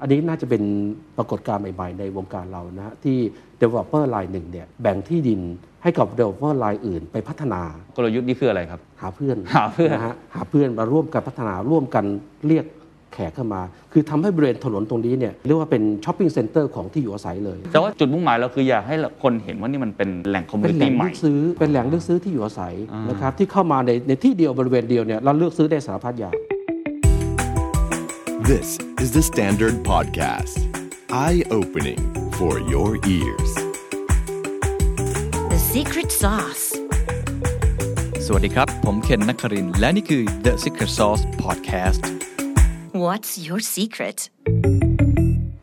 อันนี้น่าจะเป็นปรากฏการณ์ใหม่ๆในวงการเรานะที่ developer รายหนึ่งเนี่ยแบ่งที่ดินให้กับ developer รายอื่นไปพัฒนากลยุทธ์นี้คืออะไรครับ หาเพื่อนหาเพื่อนนะฮะหาเพื่อนมาร่วมกันพัฒนาร่วมกันเรียกแขกเข้ามา คือทำให้บริเวณถนนตรงนี้เนี่ยเรียกว่าเป็น shopping center ของที่อยู่อาศัยเลย แต่ว่าจุดมุ่งหมายเราคืออยากให้คนเห็นว่านี่มันเป็นแหล่ง community ใหม่เป็นแหล่งใหม่เลือกซื้อเป็นแหล่งเลือกซื้อที่อยู่อาศัยอ่านะครับที่เข้ามาในในที่เดียวบริเวณเดียวเนี่ยเราเลือกซื้อได้สารพัดอย่าง This is the Standard Podcast. Eye opening for your ears. The secret sauce. สวัสดีครับ ผมเคนนักครินทร์และนี่คือ The Secret Sauce Podcast What's your secret?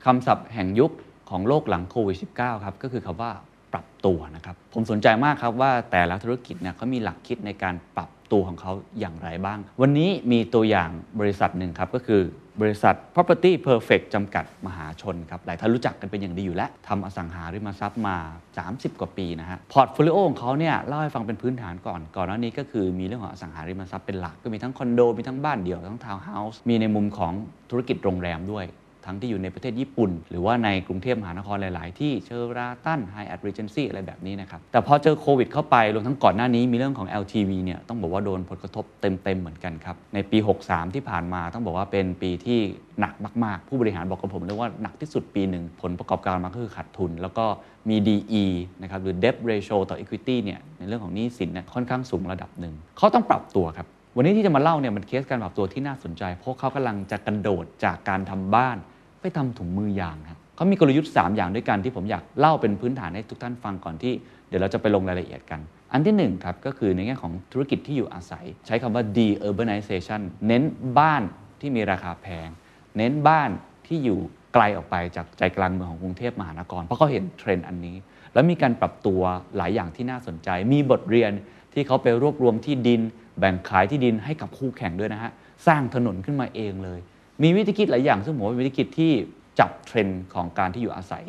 คำศัพท์แห่งยุคของโลกหลังโควิด -19 ครับ ก็คือคำว่าปรับตัวนะครับ ผมสนใจมากครับว่าแต่ละธุรกิจเนี่ยเขามีหลักคิดในการปรับตัวของเขาอย่างไรบ้าง วันนี้มีตัวอย่างบริษัทหนึ่งครับ ก็คือ บริษัท Property Perfect จำกัดมหาชนครับหลายท่านรู้จักกันเป็นอย่างดีอยู่แล้วทำอสังหาริมทรัพย์มา 30 กว่าปีนะฮะ portfolio ของเขาเนี่ยเล่าให้ฟังเป็นพื้นฐานก่อนก่อนหน้านี้ก็คือมีเรื่องของอสังหาริมทรัพย์เป็นหลักก็มีทั้งคอนโดมีทั้งบ้านเดี่ยวทั้งทาวน์เฮาส์มีในมุมของธุรกิจโรงแรมด้วย ทั้งที่อยู่ในประเทศญี่ปุ่น หรือว่าในกรุงเทพมหานครหลาย ๆ ที่ Sheraton Hyatt Regency อะไรแบบนี้นะครับ แต่พอเจอโควิดเข้าไป รวมทั้งก่อนหน้านี้มีเรื่องของ LTV เนี่ยต้องบอกว่าโดนผลกระทบเต็ม ๆ เหมือนกันครับ ในปี 63 ที่ผ่านมาต้องบอกว่าเป็นปีที่หนักมาก ๆ ผู้บริหารบอกกับผมเลยว่าหนักที่สุดปีหนึ่งผลประกอบการมาก็คือขาดทุน แล้วก็มี DE นะครับหรือ debt ratio ต่อ equity เนี่ยในเรื่องของหนี้สินเนี่ยค่อนข้างสูงระดับหนึ่งเขาต้องปรับตัวครับวันนี้ที่จะมาเล่าเนี่ยมันเคสการปรับตัวที่น่าสนใจ เพราะเขากำลังจะกระโดดจากการทำบ้าน ไปทำถุงมือยางครับเขามีกลยุทธ์ 3 อย่างด้วยกันที่ผมอยากเล่าเป็นพื้นฐานให้ทุกท่านฟังก่อนที่เดี๋ยวเราจะไปลงรายละเอียดกัน อันที่1ครับก็คือในแง่ของธุรกิจที่อยู่อาศัย ใช้คำว่า de-urbanization เน้นบ้านที่มีราคาแพง เน้นบ้านที่อยู่ไกลออกไปจากใจกลางเมืองของกรุงเทพมหานครเพราะเขาเห็นเทรนด์อันนี้ แล้วมีการปรับตัวหลายอย่างที่น่าสนใจ มีบทเรียนที่เขาไปรวบรวมที่ดิน แบ่งขายที่ดินให้กับคู่แข่งด้วยนะฮะสร้างถนนขึ้นมาเองเลย มีวิธีคิดหลายอย่าง ซึ่งผมว่าเป็นวิธีคิดที่จับเทรนด์ของการที่อยู่อาศัย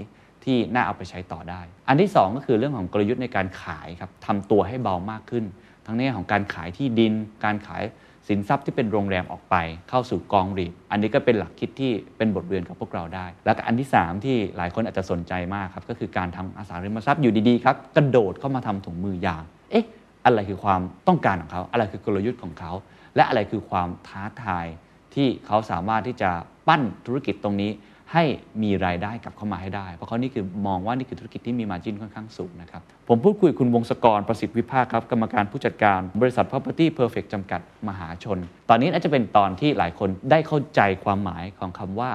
ที่น่าเอาไปใช้ต่อได้ อันที่ 2 ก็คือเรื่องของกลยุทธ์ในการขายครับทำตัวให้เบามากขึ้น ทั้งในแง่ของการขายที่ดิน การขายสินทรัพย์ที่เป็นโรงแรมออกไป เข้าสู่กองรีดอันนี้ก็เป็นหลักคิดที่เป็นบทเรียนกับพวกเราได้ แล้วก็อันที่ 3 ที่หลายคนอาจจะสนใจมากครับก็คือการทำอสังหาริมทรัพย์อยู่ดีๆครับกระโดดเข้ามาทำถุงมือยาง เอ๊ะอะไรคือความต้องการของเขา อะไรคือกลยุทธ์ของเขา และอะไรคือความท้าทาย ที่เขาสามารถที่จะปั้นธุรกิจตรงนี้ ให้มีรายได้กลับเข้ามาให้ได้ เพราะเขานี่คือมองว่านี่คือธุรกิจที่มีมาจินค่อนข้างสูงนะครับ ผมพูดคุยกับคุณวงศกรประสิทธิ์วิภาคครับกรรมการผู้จัดการบริษัท Property Perfect จำกัดมหาชน ตอนนี้น่าจะเป็นตอนที่หลายคนได้เข้าใจความหมายของคำว่า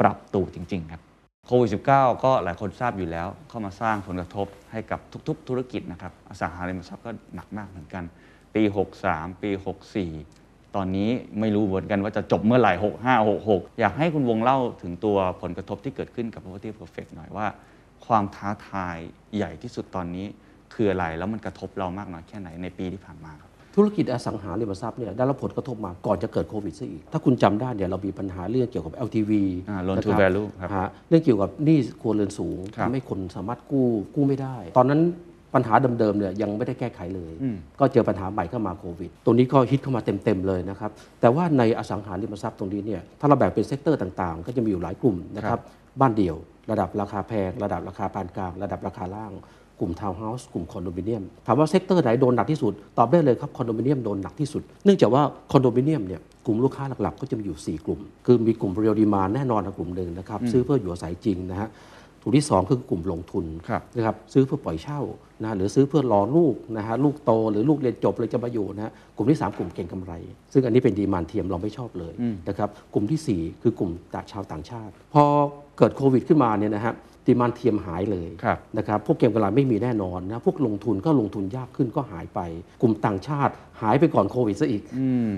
ปรับตัวจริง ๆ ครับโควิด -19 ก็หลายคนทราบอยู่แล้ว เข้ามาสร้างผลกระทบให้กับทุก ๆ ธุรกิจนะครับอสังหาริมทรัพย์ก็หนักมากเหมือนกัน ปี 63 ปี 64 ตอนนี้ไม่รู้เหมือนกันว่าจะจบเมื่อไหร่65 66 อยากให้คุณวงเล่าถึงตัวผลกระทบที่เกิดขึ้นกับ Property Perfect หน่อยว่า ความท้าทายใหญ่ที่สุดตอนนี้คืออะไรแล้วมันกระทบเรามากน้อยแค่ไหนในปีที่ผ่านมาครับธุรกิจอสังหาริมทรัพย์เนี่ยได้รับผลกระทบมาก่อนจะเกิดโควิดซะอีก ถ้าคุณจำได้เนี่ยเรามีปัญหาเรื่องเกี่ยวกับ LTV อ่า loan นะ to ครับ value ครับฮะเรื่องเกี่ยวกับหนี้ครัวเรือนสูงครับทำให้คนสามารถกู้กู้ไม่ได้ ตอนนั้น ปัญหาเดิมๆเนี่ยยังไม่ได้แก้ไขเลยอืมก็เจอปัญหาใหม่เข้ามาโควิดตรงนี้ก็ฮิตเข้ามาเต็มๆเลยนะครับ แต่ว่าในอสังหาริมทรัพย์ตรงนี้เนี่ยถ้าเราแบ่งเป็น sector ต่างๆ ก็จะมีอยู่หลายกลุ่มนะครับ บ้านเดี่ยว ระดับราคาแพง ระดับราคาปานกลาง ระดับราคาล่าง กลุ่มทาวน์เฮาส์ กลุ่มคอนโดมิเนียม ถามว่า sector ไหนโดนหนักที่สุด ตอบได้เลยครับคอนโดมิเนียมโดนหนักที่สุด เนื่องจากว่าคอนโดมิเนียมเนี่ยกลุ่มลูกค้าหลักๆ ก็จะมีอยู่ 4 กลุ่ม คือมีกลุ่ม real demand แน่นอนนะกลุ่มหนึ่งนะครับซื้อเพื่ออยู่อาศัยจริงนะฮะ กลุ่มที่ 2 คือกลุ่มลงทุนครับนะครับซื้อเพื่อปล่อยเช่านะหรือซื้อเพื่อรอลูกนะฮะลูกโตหรือลูกเรียนจบเลยจะมาอยู่นะฮะกลุ่มที่ 3 กลุ่มเก็งกำไร ซึ่งอันนี้เป็น demand เทียมเราไม่ชอบเลยนะครับกลุ่มทีสี่4 คือกลุ่มจากชาวต่างชาติ พอเกิดโควิดขึ้นมาเนี่ยนะฮะ demand เทียมหายเลยครับนะครับพวกเก็งกำไรไม่มีแน่นอนนะพวกลงทุนก็ลงทุนยากขึ้นก็หายไป กลุ่มต่างชาติหายไปก่อนโควิดซะอีก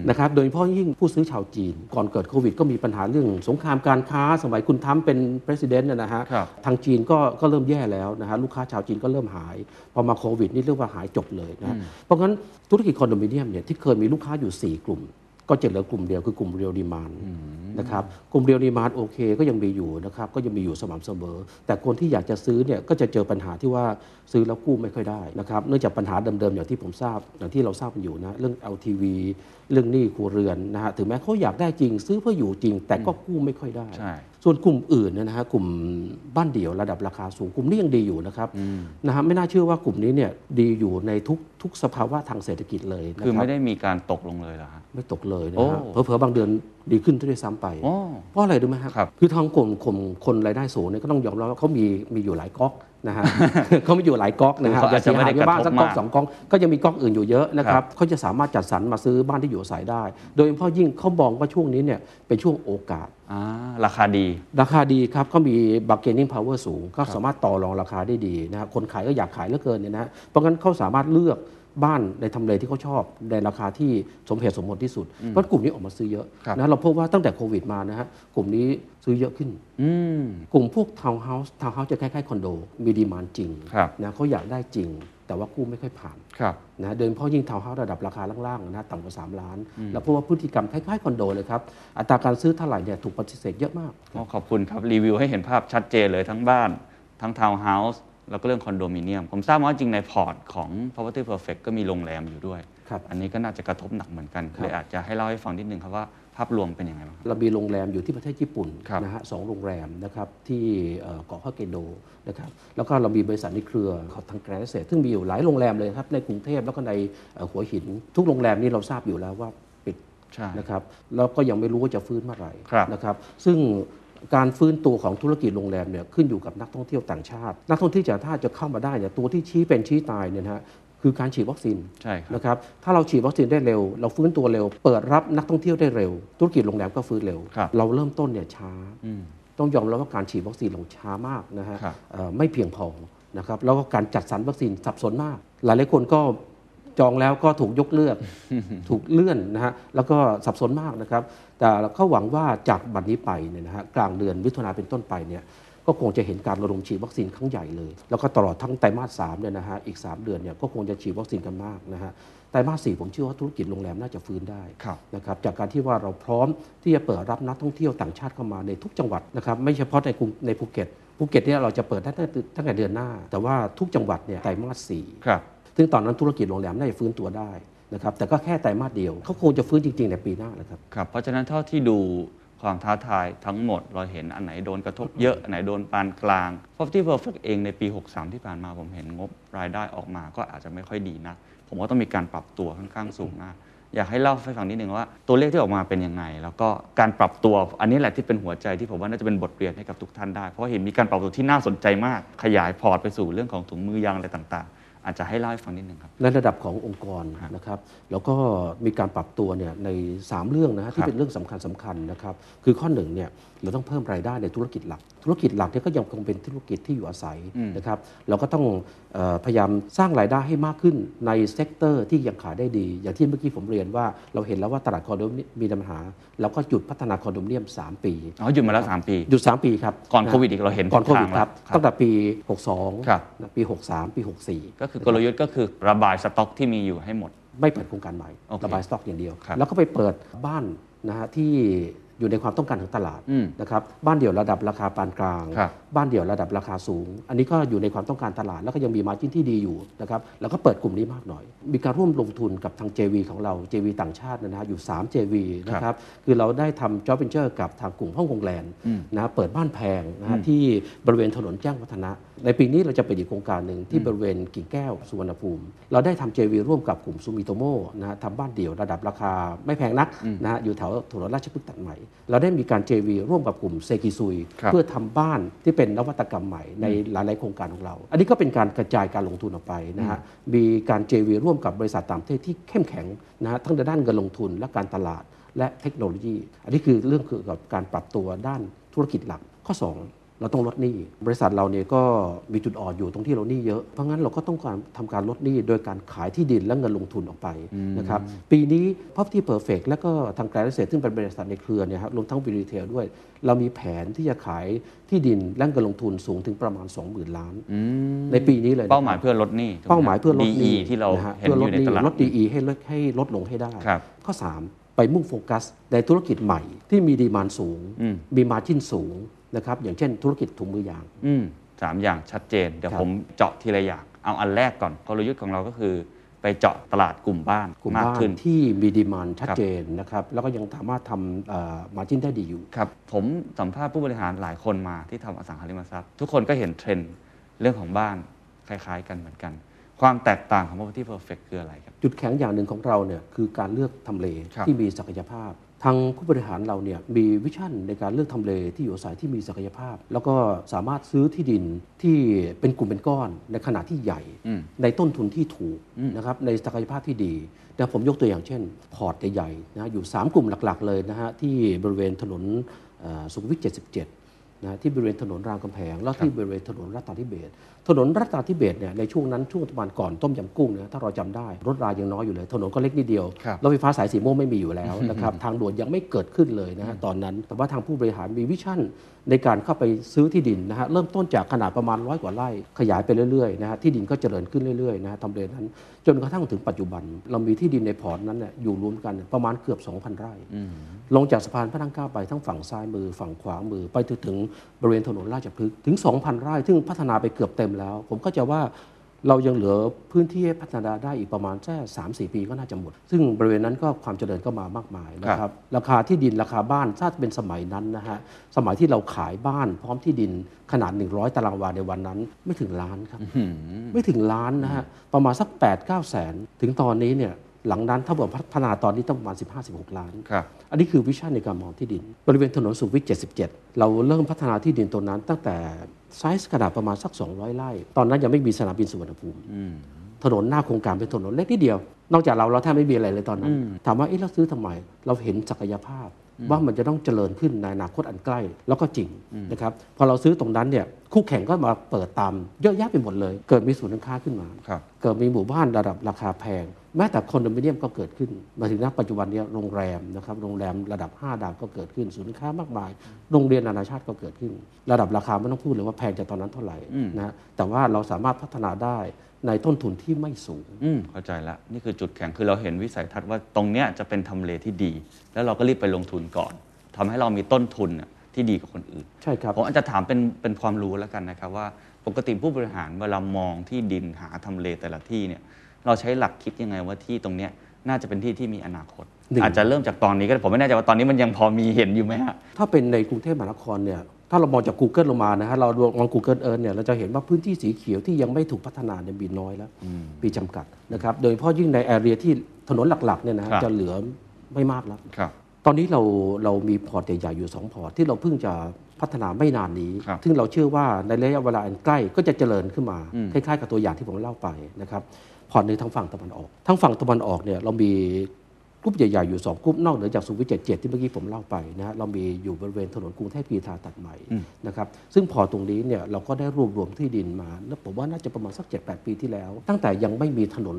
นะครับโดยเฉพาะยิ่งผู้ซื้อชาวจีน ก่อนเกิดโควิดก็มีปัญหาเรื่องสงครามการค้าสมัยคุณทรัมป์เป็นประธานนะฮะครับทางจีนก็ก็เริ่มแย่แล้วนะฮะลูกค้าชาวจีนก็เริ่มหาย พอมาโควิดนี่เรียกว่าหายจบเลยนะเพราะงั้นธุรกิจคอนโดมิเนียมเนี่ยที่เคยมีลูกค้าอยู่ 4 กลุ่ม ก็จะเหลือกลุ่มเดียวคือกลุ่ม real demand นะครับกลุ่ม real demand โอเคก็ยังมีอยู่นะครับก็ยังมีอยู่สม่ำเสมอ แต่คนที่อยากจะซื้อเนี่ยก็จะเจอปัญหาที่ว่าซื้อแล้วกู้ไม่ค่อยได้นะครับเนื่องจากปัญหาเดิมๆอย่างที่ผมทราบอย่างที่เราทราบกันอยู่นะเรื่อง LTV เรื่องหนี้ครัวเรือนนะฮะถึงแม้เขาอยากได้จริง ซื้อเพื่ออยู่จริง แต่ก็กู้ไม่ค่อยได้ใช่ ส่วนกลุ่มอื่นเนยนะฮะกลุ่มบ้านเดี่ยวระดับราคาสูงกลุ่มนี้ยังดีอยู่นะครับนะฮะไม่น่าเชื่อว่ากลุ่มนี้เนี่ยดีอยู่ในทุกทุกสภาวะทางเศรษฐกิจเลยนะคือรับไม่ได้มีการตกลงเลยเหรอฮะไม่ตกเลยนะโอ้ฮะเผลอๆบางเดือนดีขึ้นด้วยซ้ำไปโอ้เพราะอะไรรู้ไหมครับครับคือทางกลุ่มกลุ่มคนรายได้สูงเนี่ยก็ต้องยอมรับว่าเขามีมีอยู่หลายก๊อกนะฮะเขามีอยู่หลายก๊อกนะฮะคือเขาอาจจะไม่ได้อย่เสียหายบ้านกระทบสักก๊อกมากสองก๊อกก็ยังมีก๊อกอื่นอยู่เยอะนะคครัรับบเขาจะสามารถจัดสรรมาซื้อบ้านที่อยู่อาศัยได้ โดยเฉพาะยิ่งเขามองว่าช่วงนี้เนี่ยเป็นช่วงโอกาสอ่า ราคาดี ราคาดีครับเขามี bargaining power สูง ก็สามารถต่อรองราคาได้ดีนะครับคนขายก็อยากขายเหลือเกินเนี่ยนะฮะเพราะงั้นเขาสามารถเลือกบ้านในทำเลที่เขาชอบในราคาที่สมเหตุสมผลที่สุดเพราะกลุ่มนี้ออกมาซื้อเยอะครับนะเราพบว่าตั้งแต่โควิดมานะฮะกลุ่มนี้ซื้อเยอะขึ้นอืมกลุ่มพวกทาวน์เฮาส์ทาวน์เฮาส์จะคล้ายๆคอนโดมี demand จริงครับนะเขาอยากได้จริง แต่ว่ากู้ไม่ค่อยผ่านครับนะโดยเฉพาะยิ่งทาวน์เฮาส์ระดับราคาล่างๆนะต่ำกว่า 3 ล้าน แล้วเพราะว่าพฤติกรรมคล้ายๆคอนโดเลยครับ อัตราการซื้อเท่าไหร่เนี่ยถูกปฏิเสธเยอะมากอ๋อขอบคุณครับรีวิวให้เห็นภาพชัดเจนเลยทั้งบ้าน ทั้งทาวน์เฮาส์แล้วก็เรื่องคอนโดมิเนียม ผมทราบว่าจริงในพอร์ตของ property perfect ก็มีโรงแรมอยู่ด้วยครับอันนี้ก็น่าจะกระทบหนักเหมือนกันครับเลยอาจจะให้เล่าให้ฟังนิดนึงครับว่า ภาพรวมเป็นยังไงบ้างครับเรามีโรงแรมอยู่ที่ประเทศญี่ปุ่นครับนะฮะสองโรงแรมนะครับที่เอ่อเกาะฮอกไกโดนะครับแล้วก็เรามีบริษัทในเครือของทางแกรนเซซึ่งมีอยู่หลายโรงแรมเลยครับในกรุงเทพแล้วก็ในเอ่อหัวหิน ทุกโรงแรมนี้เราทราบอยู่แล้วว่าปิดใช่นะครับแล้วก็ยังไม่รู้ว่าจะฟื้นเมื่อไหร่ครับนะครับซึ่งการฟื้นตัวของธุรกิจโรงแรมเนี่ยขึ้นอยู่กับนักท่องเที่ยวต่างชาติ นักท่องเที่ยวจากชาติจะเข้ามาได้เนี่ยตัวที่ชี้เป็นชี้ตายเนี่ยนะฮะ คือการฉีดวัคซีนใช่ครับนะครับถ้าเราฉีดวัคซีนได้เร็ว เราฟื้นตัวเร็ว เปิดรับนักท่องเที่ยวได้เร็ว ธุรกิจโรงแรมก็ฟื้นเร็วครับเราเริ่มต้นเนี่ยช้าอืมต้องยอมรับว่าการฉีดวัคซีนเราช้ามากนะฮะครับเอ่อไม่เพียงพอนะครับแล้วก็การจัดสรรวัคซีนสับสนมาก หลายหลายๆคนก็จองแล้วก็ถูกยกเลิกถูกเลื่อนนะฮะแล้วก็สับสนมากนะครับ แต่เขาหวังว่าจากบัดนี้ไปเนี่ยนะฮะกลางเดือนมิถุนาเป็นต้นไปเนี่ย ก็คงจะเห็นการระดมฉีดวัคซีนครั้งใหญ่เลย แล้วก็ตลอดทั้งไตรมาสสามเนี่ยนะฮะอีก 3 เดือนเนี่ยก็คงจะฉีดวัคซีนกันมากนะฮะไตรมาสสี่ผมเชื่อว่าธุรกิจโรงแรมน่าจะฟื้นได้ครับนะครับจากการที่ว่าเราพร้อมที่จะเปิดรับนักท่องเที่ยวต่างชาติเข้ามาในทุกจังหวัดนะครับไม่เฉพาะในกรุงในภูเก็ตภูเก็ตเนี่ยเราจะเปิดได้ตั้งแต่ตั้งแต่เดือนหน้า แต่ว่าทุกจังหวัดเนี่ยไตรมาสสี่ครับซึ่งตอนนั้นธุรกิจโรงแรมน่าจะฟื้นตัวได้นะครับแต่ก็แค่ไตรมาสเดียวเขาคงจะฟื้นจริง ๆ ในปีหน้าแหละครับครับเพราะฉะนั้นเท่าที่ดู ความท้าทายทั้งหมด เราเห็นอันไหนโดนกระทบเยอะ อันไหนโดนปานกลาง Property Perfect เองในปี 63 ที่ผ่านมาผมเห็นงบรายได้ออกมาก็อาจจะไม่ค่อยดีนะ ผมว่าต้องมีการปรับตัวค่อนข้างสูงมากอยากให้เล่าให้ฟังนิดนึงว่าตัวเลขที่ออกมาเป็นยังไง แล้วก็การปรับตัวอันนี้แหละที่เป็นหัวใจที่ผมว่าน่าจะเป็นบทเรียนให้กับทุกท่านได้ เพราะเห็นมีการปรับตัวที่น่าสนใจมากขยายพอร์ตไปสู่เรื่องของถุงมือยางอะไรต่างๆ อาจจะให้เล่าให้ฟังนิดนึงครับในระดับขององค์กรนะครับแล้วก็มีการปรับตัวเนี่ยใน 3 เรื่องนะฮะที่เป็นเรื่องสำคัญสำคัญนะครับคือข้อหนึ่งเนี่ย เราต้องเพิ่มรายได้ในธุรกิจหลัก ธุรกิจหลักเนี่ยก็ยังคงเป็นธุรกิจที่อยู่อาศัยอืมนะครับเราก็ต้องเออพยายามสร้างรายได้ให้มากขึ้นใน sector ที่ยังขายได้ดี อย่างที่เมื่อกี้ผมเรียนว่าเราเห็นแล้วว่าตลาดคอนโดมีปัญหาเราก็หยุดพัฒนาคอนโดมิเนียม 3 ปีอ๋อหยุดมาแล้วสามปีหยุด 3 ปีครับก่อนนะโควิดอีกเราเห็นก่อนโควิดทิศทางครับแล้วตั้งแต่ปีครับ62นะปี 63 ปี 64 ก็คือกลยุทธ์ก็คือระบายสต็อกที่มีอยู่ให้หมด ไม่เปิดโครงการใหม่โอเคระบายสต็อกอย่างเดียวครับแล้วก็ไปเปิดบ้านนะฮะที่อยู่ในความต้องการของตลาดอืมนะครับบ้านเดี่ยวระดับราคาปานกลางครั บบ้านเดี่ยวระดับราคาสูง อันนี้ก็อยู่ในความต้องการตลาด แล้วก็ยังมี margin ที่ดีอยู่นะครับแล้วก็เปิดกลุ่มนี้มากหน่อย มีการร่วมลงทุนกับทาง JV ของเรา JV ต่างชาตินะฮะอยู่ 3 JV นะครับคือเราได้ทำ joint venture กับทางกลุ่มฮ่องกงแลนด์อืมนะเปิดบ้านแพงนะฮะอืมที่บริเวณถนนแจ้งวัฒนะ ในปีนี้เราจะเปิดอีกโครงการหนึ่งที่บริเวณกิ่งแก้วสุวรรณภูมิ เราได้ทำ JV ร่วมกับกลุ่ม Sumitomo นะฮะทำบ้านเดี่ยวระดับราคาไม่แพงนักนะฮะอยู่แถวถนนราชพฤกษ์ตัดใหม่ เราได้มีการ JV ร่วมกับกลุ่ม Sekisui ครับเพื่อทำบ้านที่เป็นนวัตกรรมใหม่ในหลาย ๆ โครงการของเรา อันนี้ก็เป็นการกระจายการลงทุนออกไปนะฮะมีการ JV ร่วมกับบริษัทต่างประเทศที่เข้มแข็งนะฮะทั้งในด้านเงินลงทุนและการตลาดและเทคโนโลยี อันนี้คือเรื่องเกี่ยวกับการปรับตัวด้านธุรกิจหลักข้อ 2 เราต้องลดหนี้บริษัทเราเนี่ยก็มีจุดอ่อนอยู่ตรงที่เราหนี้เยอะเพราะงั้นเราก็ต้องการทำการลดหนี้โดยการขายที่ดินและเงินลงทุนออกไปนะครับปีนี้ Property Perfect และก็ทางแกรนเซซึ่งเป็นบริษัทในเครือเนี่ยครับรวมทั้งวิรีเทลด้วย เรามีแผนที่จะขายที่ดินและเงินลงทุนสูงถึงประมาณ 20,000 ล้านอืมในปีนี้เลยนะครับเป้าหมายเพื่อลดหนี้ถูกไเป้าหมายเพื่อลดหนี้ DE ที่เราะฮะเห็นเพื่ออลดยู่ในหนี้ตลาดลด DE ให้ลดให้ลดลงให้ได้ครับข้อ 3 ไปมุ่งโฟกัสในธุรกิจใหม่ที่มีดีมานสูงอืมมีมาจิ้นสูง นะครับอย่างเช่นธุรกิจถุงมือยางอืมสามอย่างชัดเจน เดี๋ยวครับผมเจาะทีละอย่างเอาอันแรกก่อนกลยุทธ์ของเราก็คือ ไปเจาะตลาดกลุ่มบ้านกลุ่มมากบ้านขึ้น ที่มี demand ชัดครับเจนนะครับแล้วก็ยังสามารถทำ margin ได้ดีอยู่ ครับผมสัมภาษณ์ผู้บริหารหลายคนมาที่ทำอสังหาริมทรัพย์ ทุกคนก็เห็นเทรนด์เรื่องของบ้านคล้ายๆ กันเหมือนกัน ความแตกต่างของ Property Perfect คืออะไรครับ จุดแข็งอย่างหนึ่งของเราเนี่ยคือการเลือกทำเลครับ ที่มีศักยภาพ ทางผู้บริหารเราเนี่ยมี vision ในการเลือกทำเลที่อยู่อาศัยที่มีศักยภาพ แล้วก็สามารถซื้อที่ดินที่เป็นกลุ่มเป็นก้อนในขนาดที่ใหญ่อืมในต้นทุนที่ถูกอืมนะครับในศักยภาพที่ดี แต่ผมยกตัวอย่างเช่น พอร์ตใหญ่ๆนะอยู่ 3 กลุ่มหลักๆเลยนะฮะที่บริเวณถนนเอ่อสุขุมวิท77 นะที่บริเวณถนนรามคำแหงแล้วที่บริเวณถนนรัตนาธิเบศรถนนรัตนาธิเบศรเนี่ยในช่วงนั้นช่วงประมาณก่อนต้มยำกุ้งเนี่ยถ้าเราจำได้ รถรางยังน้อยอยู่เลย ถนนก็เล็กนิดเดียวครับรถไฟฟ้าสายสีม่วงไม่มีอยู่แล้วนะครับทางด่วนยังไม่เกิดขึ้นเลยนะฮะตอนนั้น แต่ว่าทางผู้บริหารมีวิชั่นในการเข้าไปซื้อที่ดินนะฮะเริ่มต้นจากขนาดประมาณร้อยกว่าไร่ขยายไปเรื่อยๆนะฮะที่ดินก็เจริญขึ้นเรื่อยๆนะฮะทำเลนั้นจนกระทั่งถึงปัจจุบัน เรามีที่ดินในพอร์ตนั้นเนี่ยอยู่รวมกันประมาณเกือบ 2,000 ไร่ ลงจากสะพานพระนั่งเกล้าไปทั้งฝั่งซ้ายมือฝั่งขวามือ ไปจนถึงบริเวณถนนราชพฤกษ์ถึง 2,000 ไร่ ซึ่งพัฒนาไปเกือบเต็มแล้ว ผมก็จะว่า เรายังเหลือพื้นที่ให้พัฒนาได้อีกประมาณแค่สามสี่ปีก็น่าจะหมด ซึ่งบริเวณนั้นก็ความเจริญก็มามากมายนะคครัรับบราคาที่ดินราคาบ้านถ้าเป็นสมัยนั้นนะฮะ สมัยที่เราขายบ้านพร้อมที่ดินขนาด 100 ตารางวาในวันนั้น ไม่ถึงล้านครับ ไม่ถึงล้านนะฮะ ประมาณสัก 8 9 แสน ถึงตอนนี้เนี่ยหลังนั้นถ้าบอกพัฒนาตอนนี้ต้องประมาณ 15-16 ล้านครับ อันนี้คือวิชั่นในการมองที่ดิน บริเวณถนนสุขุมวิท 77 เราเริ่มพัฒนาที่ดินตรงนั้น ตั้งแต่ไซส์ขนาดประมาณสัก 200 ไร่ ตอนนั้นยังไม่มีสนามบินสุวรรณภูมิถนนหน้าโครงการเป็นถนนเล็กนิดเดียว นอกจากเราเราแทบไม่มีอะไรเลยตอนนั้น ถามว่าเอ๊ะเราซื้อทำไม เราเห็นศักยภาพ ว่ามันจะต้องเจริญขึ้นในอนาคตอันใกล้แล้วก็จริงนะครับพอเราซื้อตรงนั้นเนี่ยคู่แข่งก็มาเปิดตามเยอะแยะไปหมดเลย เกิดมีศูนย์การค้าขึ้นมาครับเกิดมีหมู่บ้านระดับราคาแพง แม้แต่คอนโดมิเนียมก็เกิดขึ้น มาถึงณปัจจุบันเนี้โรงแรมนะครับโรงแรมระดับ 5 ดาวก็เกิดขึ้นศูนย์ค้ามากมาย โรงเรียนนานาชาติก็เกิดขึ้น ระดับราคาไม่ต้องพูดเลยว่าแพงจากตอนนั้นเท่าไหร่นะฮะแต่ว่าเราสามารถพัฒนาได้ ในต้นทุนที่ไม่สูง อืมเข้าใจแล้วนี่คือจุดแข็งคือเราเห็นวิสัยทัศน์ว่าตรงเนี้ยจะเป็นทำเลที่ดี แล้วเราก็รีบไปลงทุนก่อนทำให้เรามีต้นทุนน่ะที่ดีกว่าคนอื่น ใช่ครับผมอาจจะถามเป็นเป็นความรู้แล้วกันนะครับว่าปกติผู้บริหารเวลามองที่ดินหาทำเลแต่ละที่เนี่ยเราใช้หลักคิดยังไงว่าที่ตรงเนี้ยน่าจะเป็นที่ที่มีอนาคตหนึ่งอาจจะเริ่มจากตอนนี้ก็ได้ผมไม่แน่ใจว่าตอนนี้มันยังพอมีเห็นอยู่ไหมฮะถ้าเป็นในกรุงเทพมหานครเนี่ย ถ้าเรามองจาก Google ลงมานะฮะเรามอง Google Earth เนี่ยเราจะเห็นว่าพื้นที่สีเขียวที่ยังไม่ถูกพัฒนาเนี่ยมีน้อยแล้วมีจำกัดนะครับโดยเฉพาะยิ่งใน area ที่ถนนหลักๆเนี่ยนะฮะครับจะเหลือไม่มากแล้วครับตอนนี้เราเรามีพอร์ตใหญ่ๆอยู่ 2 พอร์ตที่เราเพิ่งจะพัฒนาไม่นานนี้ครับซึ่งเราเชื่อว่าในระยะเวลาอันใกล้ก็จะเจริญขึ้นมาอืมคล้ายๆกับตัวอย่างที่ผมเล่าไปนะครับพอร์ตในทางฝั่งตะวันออก ทั้งฝั่งตะวันออกเนี่ยเรามี กลุ่มใหญ่ ๆ อยู่ 2กลุ่มนอกเหนือจากสุขุมวิทเจ็ดเจ็ดที่เมื่อกี้ผมเล่าไปนะฮะเรามีอยู่บริเวณถนนกรุงเทพกรีฑาตัดใหม่นะครับซึ่งพอร์ตตรงนี้เนี่ยเราก็ได้รวบรวมที่ดินมา แล้วผมว่าน่าจะประมาณสัก 7-8 ปีที่แล้ว ตั้งแต่ยังไม่มีถนน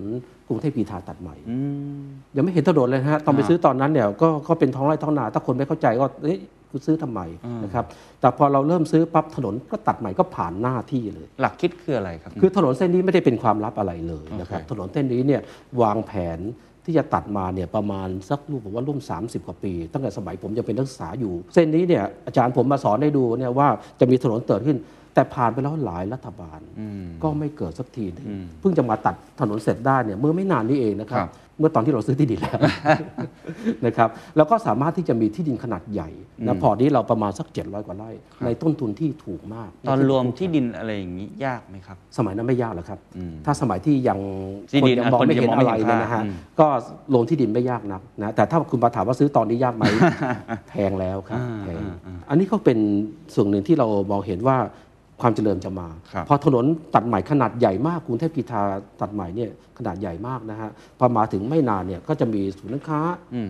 กรุงเทพพีทาตัดใหม่อืมยังไม่เห็นถนนเลยนะฮะตอนไปอ่าซื้อตอนนั้นเนี่ยก็ก็เป็นท้องไร่ท้องนาถ้าคนไม่เข้าใจก็เอ๊ะคุณซื้อทำไมอ่านนะครับแต่พอเราเริ่มซื้อปั๊บถนนก็ตัดใหม่ก็ผ่านหน้าที่เลย หลักคิดคืออะไรครับ คือถนนเส้นนี้ไม่ได้เป็นความลับอะไรเลยนะครับโอเคถนนเส้นนี้เนี่ยวางแผน ที่จะตัดมาเนี่ยประมาณสักรูปผมว่าร่วม 30 กว่าปี ตั้งแต่สมัยผมยังเป็นนักศึกษาอยู่ เส้นนี้เนี่ยอาจารย์ผมมาสอนให้ดูเนี่ยว่าจะมีถนนเกิดขึ้น แต่ผ่านไปแล้วหลายรัฐบาลก็ไม่เกิดสักทีหนึงเพิ่งจะมาตัดถนนเสร็จได้เนี่ยเมื่อไม่นานนี้เองนะครับครับ เมื่อตอนที่เราซื้อที่ดินแล้วนะครับแล้วก็สามารถที่จะมีที่ดินขนาดใหญ่นะพอร์ตนี้เราประมาณสัก 700 กว่าไร่ ในต้นทุนที่ถูกมาก ตอนรวมที่ดินอะไรอย่างนี้ยากไหมครับ สมัยนั้นไม่ยากหรอกครับ ถ้าสมัยที่ยังที่คนดินยังมองคนไม่ยังเห็นมองอะไม่ไรเห็นเนี่ยนะฮะค่าอืมก็ลงที่ดินไม่ยากนักนะแต่ถ้าคุณมาถามว่าซื้อตอนนี้ยากไหมแพงแล้วครับอ่าแพงอ่าอ่าอันนี้ก็เป็นส่วนหนึ่งที่เรามองเห็นว่า ความเจริญจะมาครับพอถนนตัดใหม่ขนาดใหญ่มากกรุงเทพกีทาตัดใหม่เนี่ยขนาดใหญ่มากนะฮะพอมาถึงไม่นานเนี่ยก็จะมีศูนย์การค้า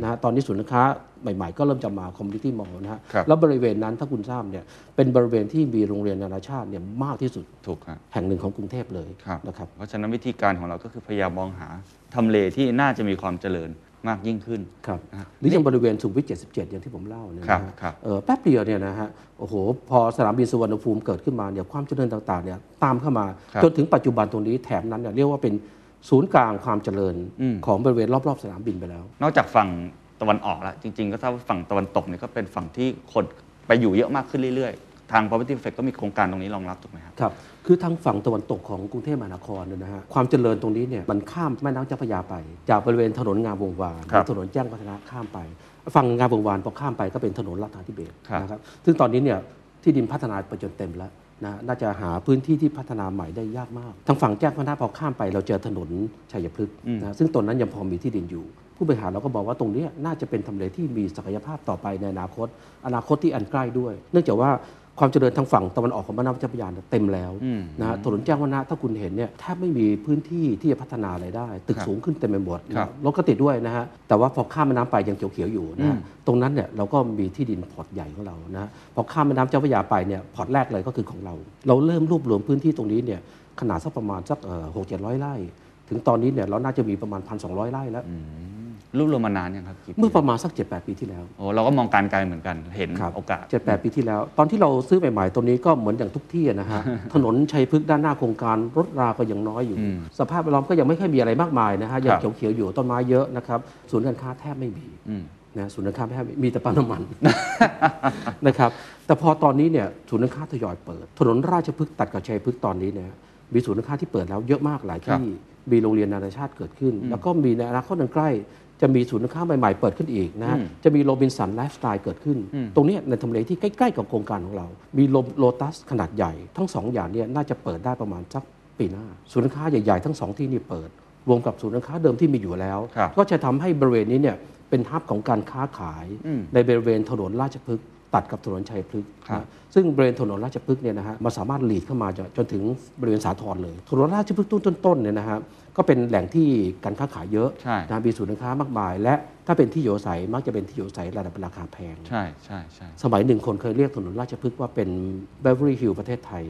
นะฮะตอนนี้ศูนย์การค้าใหม่ ๆ ก็เริ่มจะมาคอมมูนิตี้มอลล์นะฮะครับแล้วบริเวณนั้นถ้าคุณทราบเนี่ยเป็นบริเวณที่มีโรงเรียนนานาชาติเนี่ยมากที่สุดถูกครับแห่งหนึ่งของกรุงเทพเลยครับนะครับเพราะฉะนั้นวิธีการของเราก็คือพยายามมองหาทำเลที่น่าจะมีความเจริญ มากยิ่งขึ้นครับนะฮะหรืออย่างบริเวณสุขุมวิท77 อย่างที่ผมเล่าเนี่ยครับนะฮะครับเอ่อแป๊บเดียวเนี่ยนะฮะโอ้โหพอสนามบินสุวรรณภูมิเกิดขึ้นมาเนี่ยความเจริญต่างๆเนี่ยตามเข้ามาครับจนถึงปัจจุบันตรงนี้แถบนั้นเนี่ยเรียกว่าเป็นศูนย์กลางความเจริญอืมของบริเวณรอบๆ สนามบินไปแล้ว นอกจากฝั่งตะวันออกแล้วจริง ๆ ก็ทราบว่าฝั่งตะวันตกเนี่ยก็เป็นฝั่งที่คนไปอยู่เยอะมากขึ้นเรื่อยๆ ทาง property perfect ก็มีโครงการตรงนี้รองรับถูกไหมครับ ครับ คือทางฝั่งตะวันตกของกรุงเทพมหานครเนี่ยนะฮะ ความเจริญตรงนี้เนี่ยมันข้ามแม่น้ำเจ้าพระยาไป จากบริเวณถนนงามวงวานครับถนนแจ้งวัฒนะข้ามไป ฝั่งงามวงวานพอข้ามไปก็เป็นถนนลาดพร้าวทิเบตครับ นะครับ ซึ่งตอนนี้เนี่ยที่ดินพัฒนาไปจนเต็มแล้วนะน่าจะหาพื้นที่ที่พัฒนาใหม่ได้ยากมาก ทางฝั่งแจ้งวัฒนะพอข้ามไปเราเจอถนนชัยพฤกษ์นะซึ่งตรงนั้นยังพอมีที่ดินอยู่ ผู้บริหารเราก็บอกว่าตรงเนี้ยน่าจะเป็นทำเลที่มีศักยภาพต่อไปในอนาคต อนาคตที่อันใกล้ด้วย เนื่องจากว่า ความเจริญทางฝั่งตะวันออกของแม่น้ำเจ้าพระยาเนี่ยเต็มแล้วอืมนะฮะถนนแจ้งวัฒนะถ้าคุณเห็นเนี่ยแทบไม่มีพื้นที่ที่จะพัฒนาอะไรได้ ตึกครับสูงขึ้นเต็มไปหมดครับรถก็ติดด้วยนะฮะแต่ว่าพอข้ามแม่น้ำไปยังเขียวๆอยู่นะฮะอืมตรงนั้นเนี่ยเราก็มีที่ดินพอร์ตใหญ่ของเรานะฮะพอข้ามแม่น้ำเจ้าพระยาไปเนี่ยพอร์ตแรกเลยก็คือของเรา เราเริ่มรวบรวมพื้นที่ตรงนี้เนี่ยขนาดสักประมาณสักหกเจ็ดร้อยไร่ ถึงตอนนี้เนี่ยเราน่าจะมีประมาณพันสองไร่แล้ว รวบรวมมานานยังครับกี่ปีเมื่อประมาณสักเจ็ดแปดปีที่แล้วโอ้เราก็มองการไกลเหมือนกันเห็นครับโอกาสเจ็ดแปดปีที่แล้ว ตอนที่เราซื้อใหม่ๆตัวนี้ก็เหมือนอย่างทุกที่นะฮะ ถนนชัยพฤกษ์ด้านหน้าโครงการรถราก็ยังน้อยอยู่อืมสภาพแวดล้อมก็ยังไม่ค่อยมีอะไรมากมายนะฮะยังครับเขียวๆอยู่ต้นไม้เยอะนะครับศูนย์การค้าแทบไม่มีอืมนะศูนย์การค้าแทบไม่มีแต่ปั๊มน้ำมันนะครับแต่พอตอนนี้เนี่ยศูนย์การค้าทยอยเปิด ถนนราชพฤกษ์ตัดกับชัยพฤกษ์ตอนนี้เนี่ยมีศูนย์การค้าที่เปิดแล้วเยอะมากหลายที่มีโรงเรียนนานาชาติเกิดขึ้น แล้วก็มีในอนาคตอันใกล้ จะมีศูนย์การค้าใหม่ๆ เปิดขึ้นอีกนะฮะอืมจะมีโรบินสันไลฟ์สไตล์เกิดขึ้นอืมตรงเนี้ยในทำเลที่ใกล้ ๆ กับโครงการของเรา มีโลตัสขนาดใหญ่ ทั้งสองอย่างเนี่ยน่าจะเปิดได้ประมาณสักปีหน้า ศูนย์การค้าใหญ่ ๆ ทั้งสองที่นี่เปิด รวมกับศูนย์การค้าเดิมที่มีอยู่แล้วครับก็จะทำให้บริเวณนี้เนี่ยเป็นฮับของการค้าขายอืมในบริเวณถนนราชพฤกษ์ตัดกับถนนชัยพฤกษ์ครับนะซึ่งบริเวณถนนราชพฤกษ์เนี่ยนะฮะมันสามารถหลีดเข้ามาจนจนถึงบริเวณสาทรเลย ถนนราชพฤกษ์ต้นๆเนี่ยนะฮะ ก็เป็นแหล่งที่การค้าขายเยอะใช่นะมีศูนย์การค้ามากมาย และถ้าเป็นที่อยู่อาศัยมักจะเป็นที่อยู่อาศัยระดับราคาแพง ใช่ใช่ใช่สมัยหนึ่งคนเคยเรียกถนนราชพฤกษ์ว่าเป็นเบเวอรี่ฮิลประเทศไทย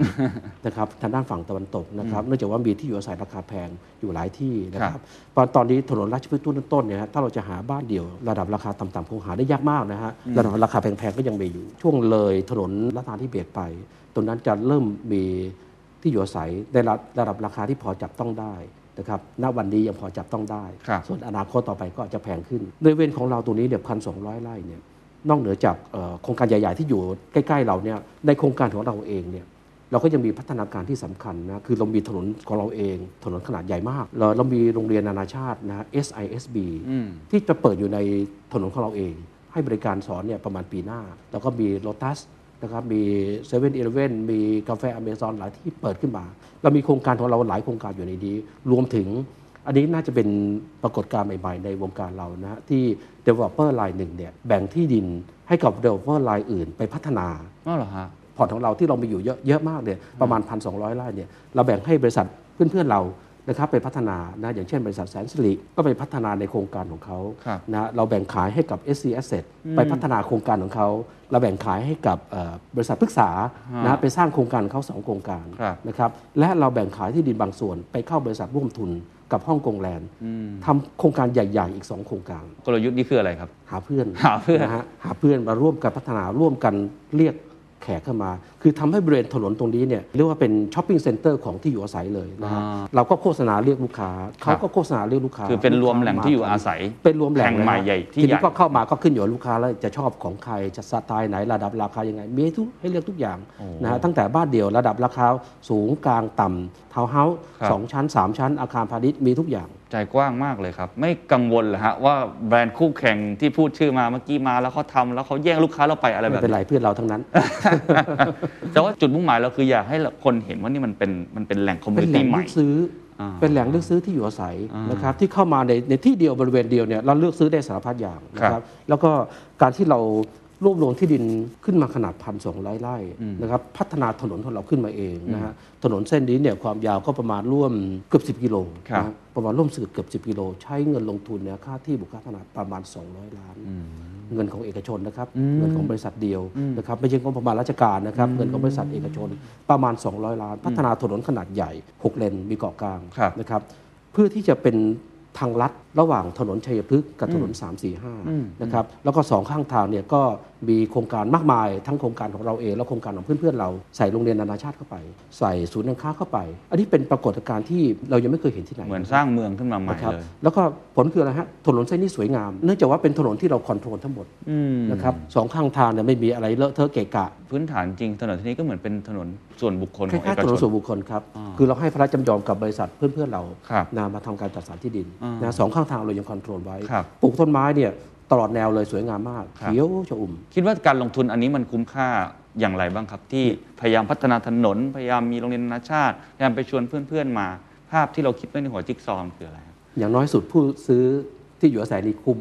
นะครับทางด้านฝั่งตะวันตกนะครับเนื่องจากว่ามีที่อยู่อาศัยราคาแพงอยู่หลายที่นะคครัรับบตอนตอนนี้ถนนราชพฤกษ์ต้นๆเนี่ยฮะถ้าเราจะหาบ้านเดี่ยวระดับราคาต่ำๆคงหาได้ยากมากนะฮะระดับราคาแพงๆก็ยังมีอยู่ ช่วงเลยถนนรัตนาธิเบศรไป ตรงนั้นจะเริ่มมีที่อยู่อาศัยในระระดับราคาที่พอจับต้องได้ นะครับ ณ วันนี้ยังพอจับต้องได้ครับส่วนอนาคตต่อไปก็อาจจะแพงขึ้นบริเวณของเราตรงนี้เนี่ยพันสองไร่เนี่ย นอกเหนือจากเอ่อโครงการใหญ่ ๆ ที่อยู่ใกล้ ๆ เราเนี่ย ในโครงการของเราเองเนี่ย เราก็ยังมีพัฒนาการที่สำคัญนะ คือเรามีถนนของเราเอง ถนนขนาดใหญ่มาก เราเรามีโรงเรียนนานาชาตินะ SISB อืมที่จะเปิดอยู่ในถนนของเราเอง ให้บริการสอนเนี่ยประมาณปีหน้า แล้วก็มี Lotus's นะครับมี7-Eleven มีกาแฟอเมซอนหลายที่เปิดขึ้นมา เรามีโครงการของเราหลายโครงการอยู่ในนี้ รวมถึงอันนี้น่าจะเป็นปรากฏการณ์ใหม่ๆ ในวงการเรานะฮะที่ developer รายหนึ่งเนี่ยแบ่งที่ดินให้กับ developer รายอื่นไปพัฒนาอ๋อเหรอฮะพอร์ตของเราที่เรามีอยู่เยอะเยอะมากเนี่ยประมาณ 1,200ไร่เนี่ยเราแบ่งให้บริษัทเพื่อนๆเรา นะครับไปพัฒนานะอย่างเช่นบริษัทแสนสิริก็ไปพัฒนาในโครงการของเขาครับนะเราแบ่งขายให้กับ SC Asset ไปพัฒนาโครงการของเขาเราแบ่งขายให้กับเอ่อบริษัทพฤกษานะไปสร้างโครงการของเขาสองโครงการครับนะครับและเราแบ่งขายที่ดินบางส่วนไปเข้าบริษัทร่วมทุนกับ Hongkong Land ทำโครงการใหญ่ๆอีกสองโครงการ กลยุทธ์นี่คืออะไรครับ หาเพื่อนหาเพื่อนนะฮะหาเพื่อนมาร่วมกันพัฒนาร่วมกันเรียก แขกเข้ามา คือทำให้บริเวณถนนตรงนี้เนี่ยเรียกว่าเป็น shopping center ของที่อยู่อาศัยเลยนะฮะอ่าเราก็โฆษณาเรียกลูกค้าเขาก็โฆษณาเรียกลูกค้า คือเป็นรวมแหล่งที่อยู่อาศัย เป็นรวมแหล่งแห่งใหม่เลยฮะใหญ่ที่ทีใหญ่นี้ก็เข้ามาก็ขึ้นอยู่กับลูกค้าแล้วจะชอบของใครจะสไตล์ไหนระดับราคายังไงมีให้ทุกให้เลือกทุกอย่างโอ้นะฮะตั้งแต่บ้านเดี่ยวระดับราคาสูงกลางต่ำทาวน์เฮาส์ครับสองชั้นสามชั้นอาคารพาณิชย์มีทุกอย่าง ใจกว้างมากเลยครับ ไม่กังวลเหรอฮะว่าแบรนด์คู่แข่งที่พูดชื่อมาเมื่อกี้มาแล้วเขาทำแล้วเขาแย่งลูกค้าเราไปอะไรแบไม่เป็นไรเพื่อนเราทั้งนั้น แต่ว่าจุดมุ่งหมายเราคืออยากให้คนเห็นว่านี่มันเป็นมันเป็นแหล่งคอมมูเป็นินแหล่ตี้งใหม่เลือกซื้ออาเป็นแหล่งเลือกซื้อที่อยู่อาศัยอ่านนะครับที่เข้ามาในในที่เดียวบริเวณเดียวเนี่ยเราเลือกซื้อได้สารพัดอย่างนะคครัรับบแล้วก็การที่เรา รวบรวมที่ดินขึ้นมาขนาดพันสองไร่นะครับพัฒนาถนนของเราขึ้นมาเองนะฮะถนนเส้นนี้เนี่ยความยาวก็ประมาณร่วมเกือบ 10 กิโลครับนะฮะประมาณร่วมสึกเกือบ 10 กิโล ใช้เงินลงทุนเนี่ยค่าที่บุคคลขนาดประมาณ 200 ล้าน เงินของเอกชนนะครับเงินของบริษัทเดียวนะครับไม่ใช่งบประมาณราชการนะครับเงินของบริษัทเอกชนประมาณ 200 ล้าน พัฒนาถนนขนาดใหญ่ 6 เลนมีเกาะกลางครับนะครับเพื่อที่จะเป็นทางลัด ระหว่างถนนชัยพฤกษ์กับถนน 345 นะครับ แล้วก็สองข้างทางเนี่ยก็มีโครงการมากมาย ทั้งโครงการของเราเอง และโครงการของเพื่อนๆเราใส่โรงเรียนนานาชาติเข้าไป ใส่ศูนย์การค้าเข้าไป อันนี้เป็นปรากฏการณ์ที่เรายังไม่เคยเห็นที่ไหน เหมือนสร้างเมืองขึ้นมาใหม่นะครับเลยแล้วก็ผลคืออะไรฮะถนนเส้นนี้สวยงาม เนื่องจากว่าเป็นถนนที่เรา control ทั้งหมดอืมนะครับสองข้างทางเนี่ยไม่มีอะไรเลอะเทอะเกะกะ พื้นฐานจริงถนนที่นี้ก็เหมือนเป็นถนนส่วนบุคคลของเอล้ายๆถนนส่วนบุคคลครับคือเราให้พระราชจำยอมกับบริษัทเพื่อนๆเราครับนะมาทำการจัดสรรที่ดินอ่านะสองข้างทางเรายัง control ไว้ครับปลูกต้นไม้เนี่ยตลอดแนวเลยสวยงามมากครับเขียวชอุ่ม คิดว่าการลงทุนอันนี้มันคุ้มค่าอย่างไรบ้างครับ ที่พยายามพัฒนาถนน พยายามมีโรงเรียนนานาชาติพยายามไปชวนเพื่อนๆมา ภาพที่เราคิดไว้ในหัวจิ๊กซอว์มันคืออะไรครับอย่างน้อยสุดผู้ซื้อที่อยู่อาศัยนี่คุ้ม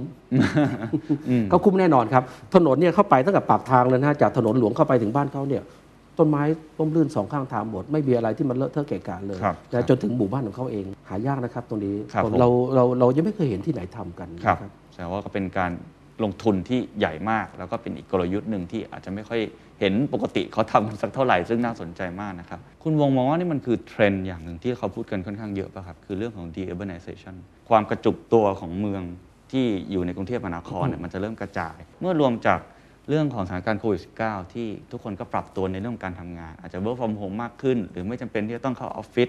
ก็คุ้มแน่นอนครับ ถนนเนี่ยเข้าไปตั้งแต่ปากทางเลยนะฮะจากถนนหลวงเข้าไปถึงบ้านเขาเนี่ย ต้นไม้ต้มรื่นสองข้างทางหมด ไม่มีอะไรที่มันเลอะเทอะเกะกะเลยครับนะจนถึงหมู่บ้านของเขาเอง หายากนะครับตรงนี้ครับผมเราเราเรายังไม่เคยเห็นที่ไหนทำกันครับนะครับแสดงว่าก็เป็นการลงทุนที่ใหญ่มาก แล้วก็เป็นอีกกลยุทธ์หนึ่งที่อาจจะไม่ค่อยเห็นปกติเขาทำกันสักเท่าไหร่ซึ่งน่าสนใจมากนะครับ คุณวงมองว่านี่มันคือเทรนด์อย่างหนึ่งที่เขาพูดกันค่อนข้างเยอะป่ะครับ คือเรื่องของ de-urbanization ความกระจุกตัวของเมืองที่อยู่ในกรุงเทพมหานครเนี่ยมันจะเริ่มกระจาย เมื่อรวมจาก เรื่องของสถานการณ์โควิด -19 ที่ทุกคนก็ปรับตัวในเรื่องของการทำงาน อาจจะ work from home มากขึ้น หรือไม่จำเป็นที่จะต้องเข้าออฟฟิศ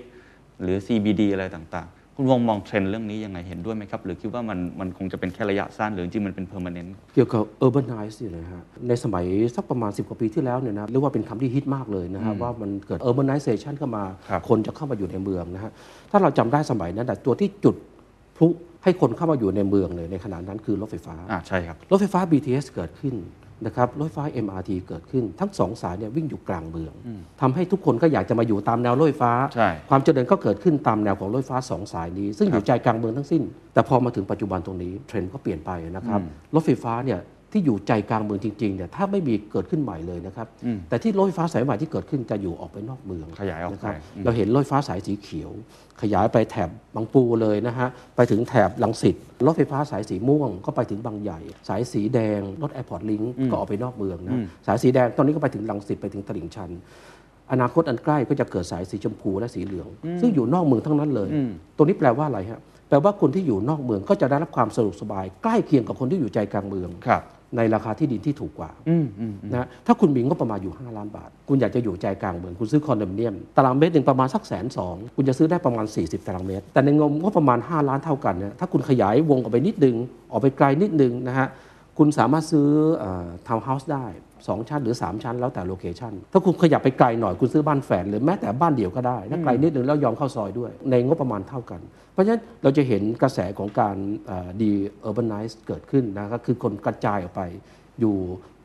หรือ CBD อะไรต่างๆ คุณวงมองเทรนด์เรื่องนี้ยังไงเห็นด้วยไหมครับ หรือคิดว่ามันมันคงจะเป็นแค่ระยะสั้น หรือจริงๆมันเป็น permanent เกี่ยวกับ urbanize เนี่ยนะฮะ ในสมัยสักประมาณ 10 กว่าปีที่แล้วเนี่ยนะเรียกว่าเป็นคำที่ฮิตมากเลยนะฮะว่ามันเกิด urbanization เข้ามาครับคนจะเข้ามาอยู่ในเมืองนะฮะถ้าเราจำได้สมัยนั้นน่ะตัวที่จุดพลุให้คนเข้ามาอยู่ในเมืองเลยในขณะนั้นคือรถไฟฟ้าอ่าใช่ครับรถไฟฟ้า BTS เกิดขึ้น นะครับรถไฟฟ้า MRT เกิดขึ้น ทั้งสองสายเนี่ยวิ่งอยู่กลางเมืองทำให้ทุกคนก็อยากจะมาอยู่ตามแนวรถไฟฟ้าใช่ความเจริญก็เกิดขึ้นตามแนวของรถไฟฟ้าสองสายนี้ ซึ่งอยู่ใจกลางเมืองทั้งสิ้น แต่พอมาถึงปัจจุบันตรงนี้เทรนด์ก็เปลี่ยนไปนะครับรถไฟฟ้าเนี่ย ที่อยู่ใจกลางเมืองจริงๆเนี่ยถ้าไม่มีเกิดขึ้นใหม่เลยนะครับ แต่ที่รถไฟฟ้าสายใหม่ที่เกิดขึ้นจะอยู่ออกไปนอกเมืองขยายออกไปนะครับอืมเราเห็นรถไฟฟ้าสายสีเขียว ขยายไปแถบบางปูเลยนะฮะไปถึงแถบรังสิตรถไฟฟ้าสายสีม่วงก็ไปถึงบางใหญ่ สายสีแดงรถ Airport Link ก็ออกไปนอกเมืองนะสายสีแดงตอนนี้ก็ไปถึงรังสิตไปถึงตลิ่งชันอนาคตอันใกล้ก็จะเกิดสายสีชมพูและสีเหลือง ซึ่งอยู่นอกเมืองทั้งนั้นเลยตรงนี้แปลว่าอะไรฮะ แปลว่าคนที่อยู่นอกเมืองก็จะได้รับความสะดวกสบาย ใกล้เคียงกับคนที่อยู่ใจกลางเมืองครับในราคาที่ดินที่ถูกกว่าอืมอืมนะถ้าคุณมีงบประมาณอยู่ 5 ล้านบาท คุณอยากจะอยู่ใจกลางเมือง คุณซื้อคอนโดมิเนียม ตารางเมตรหนึ่งประมาณสักแสนสองคุณจะซื้อได้ประมาณ 40 ตารางเมตร แต่ในงบงบประมาณ 5 ล้านเท่ากันเนี่ยถ้าคุณขยายวงออกไปนิดนึง ออกไปไกลนิดนึงนะฮะคุณสามารถซื้อทาวน์เฮาส์ได้ 2 ชั้นหรือ 3 ชั้นแล้วแต่ location ถ้าคุณขยับไปไกลหน่อยคุณซื้อบ้านแฝดหรือแม้แต่บ้านเดี่ยวก็ได้ถ้าไกลนิดนึงแล้วยอมเข้าซอยด้วย ในงบประมาณเท่ากัน เพราะฉะนั้นเราจะเห็นกระแสของการde-urbanize เกิดขึ้นนะก็คือคนกระจายออกไปอยู่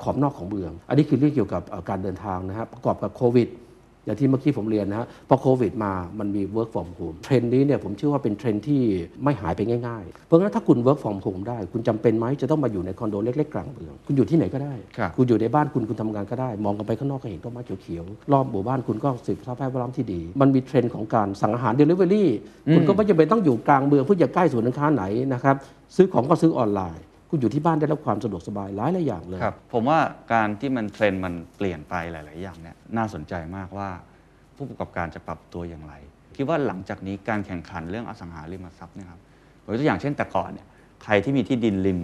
ขอบนอกของเมือง อันนี้คือเรื่องเกี่ยวกับเอ่อการเดินทางนะฮะประกอบกับโควิด อย่างที่เมื่อกี้ผมเรียนนะฮะพอโควิดมามันมี work from home trend นี้เนี่ยผมเชื่อว่าเป็นเทรนด์ที่ไม่หายไปง่ายๆ เพราะงั้นถ้าคุณ work from home ได้ คุณจำเป็นไหมจะต้องมาอยู่ในคอนโดเล็กๆกลางเมืองคุณอยู่ที่ไหนก็ได้ครับคุณอยู่ในบ้านคุณคุณทำงานก็ได้ มองกันไปข้างนอกก็เห็นต้นไม้เขียวๆรอบหมู่บ้านคุณก็สืบสภาพแวดล้อมที่ดี มันมีเทรนด์ของการสั่งอาหาร delivery คุณก็ไม่จำเป็นต้องอยู่กลางเมืองเพื่อจะใกล้ศูนย์การค้าไหนนะครับซื้อของก็ซื้อออนไลน์ คุณอยู่ที่บ้านได้รับความสะดวกสบายหลายหลายอย่างเลย ครับผมว่าการที่มันเทรนด์มันเปลี่ยนไปหลาย ๆ อย่างเนี่ยน่าสนใจมากว่าผู้ประกอบการจะปรับตัวอย่างไร คิดว่าหลังจากนี้การแข่งขันเรื่องอสังหาริมทรัพย์เนี่ยครับยกตัวอย่างเช่นแต่ก่อนเนี่ยใครที่มีที่ดินริม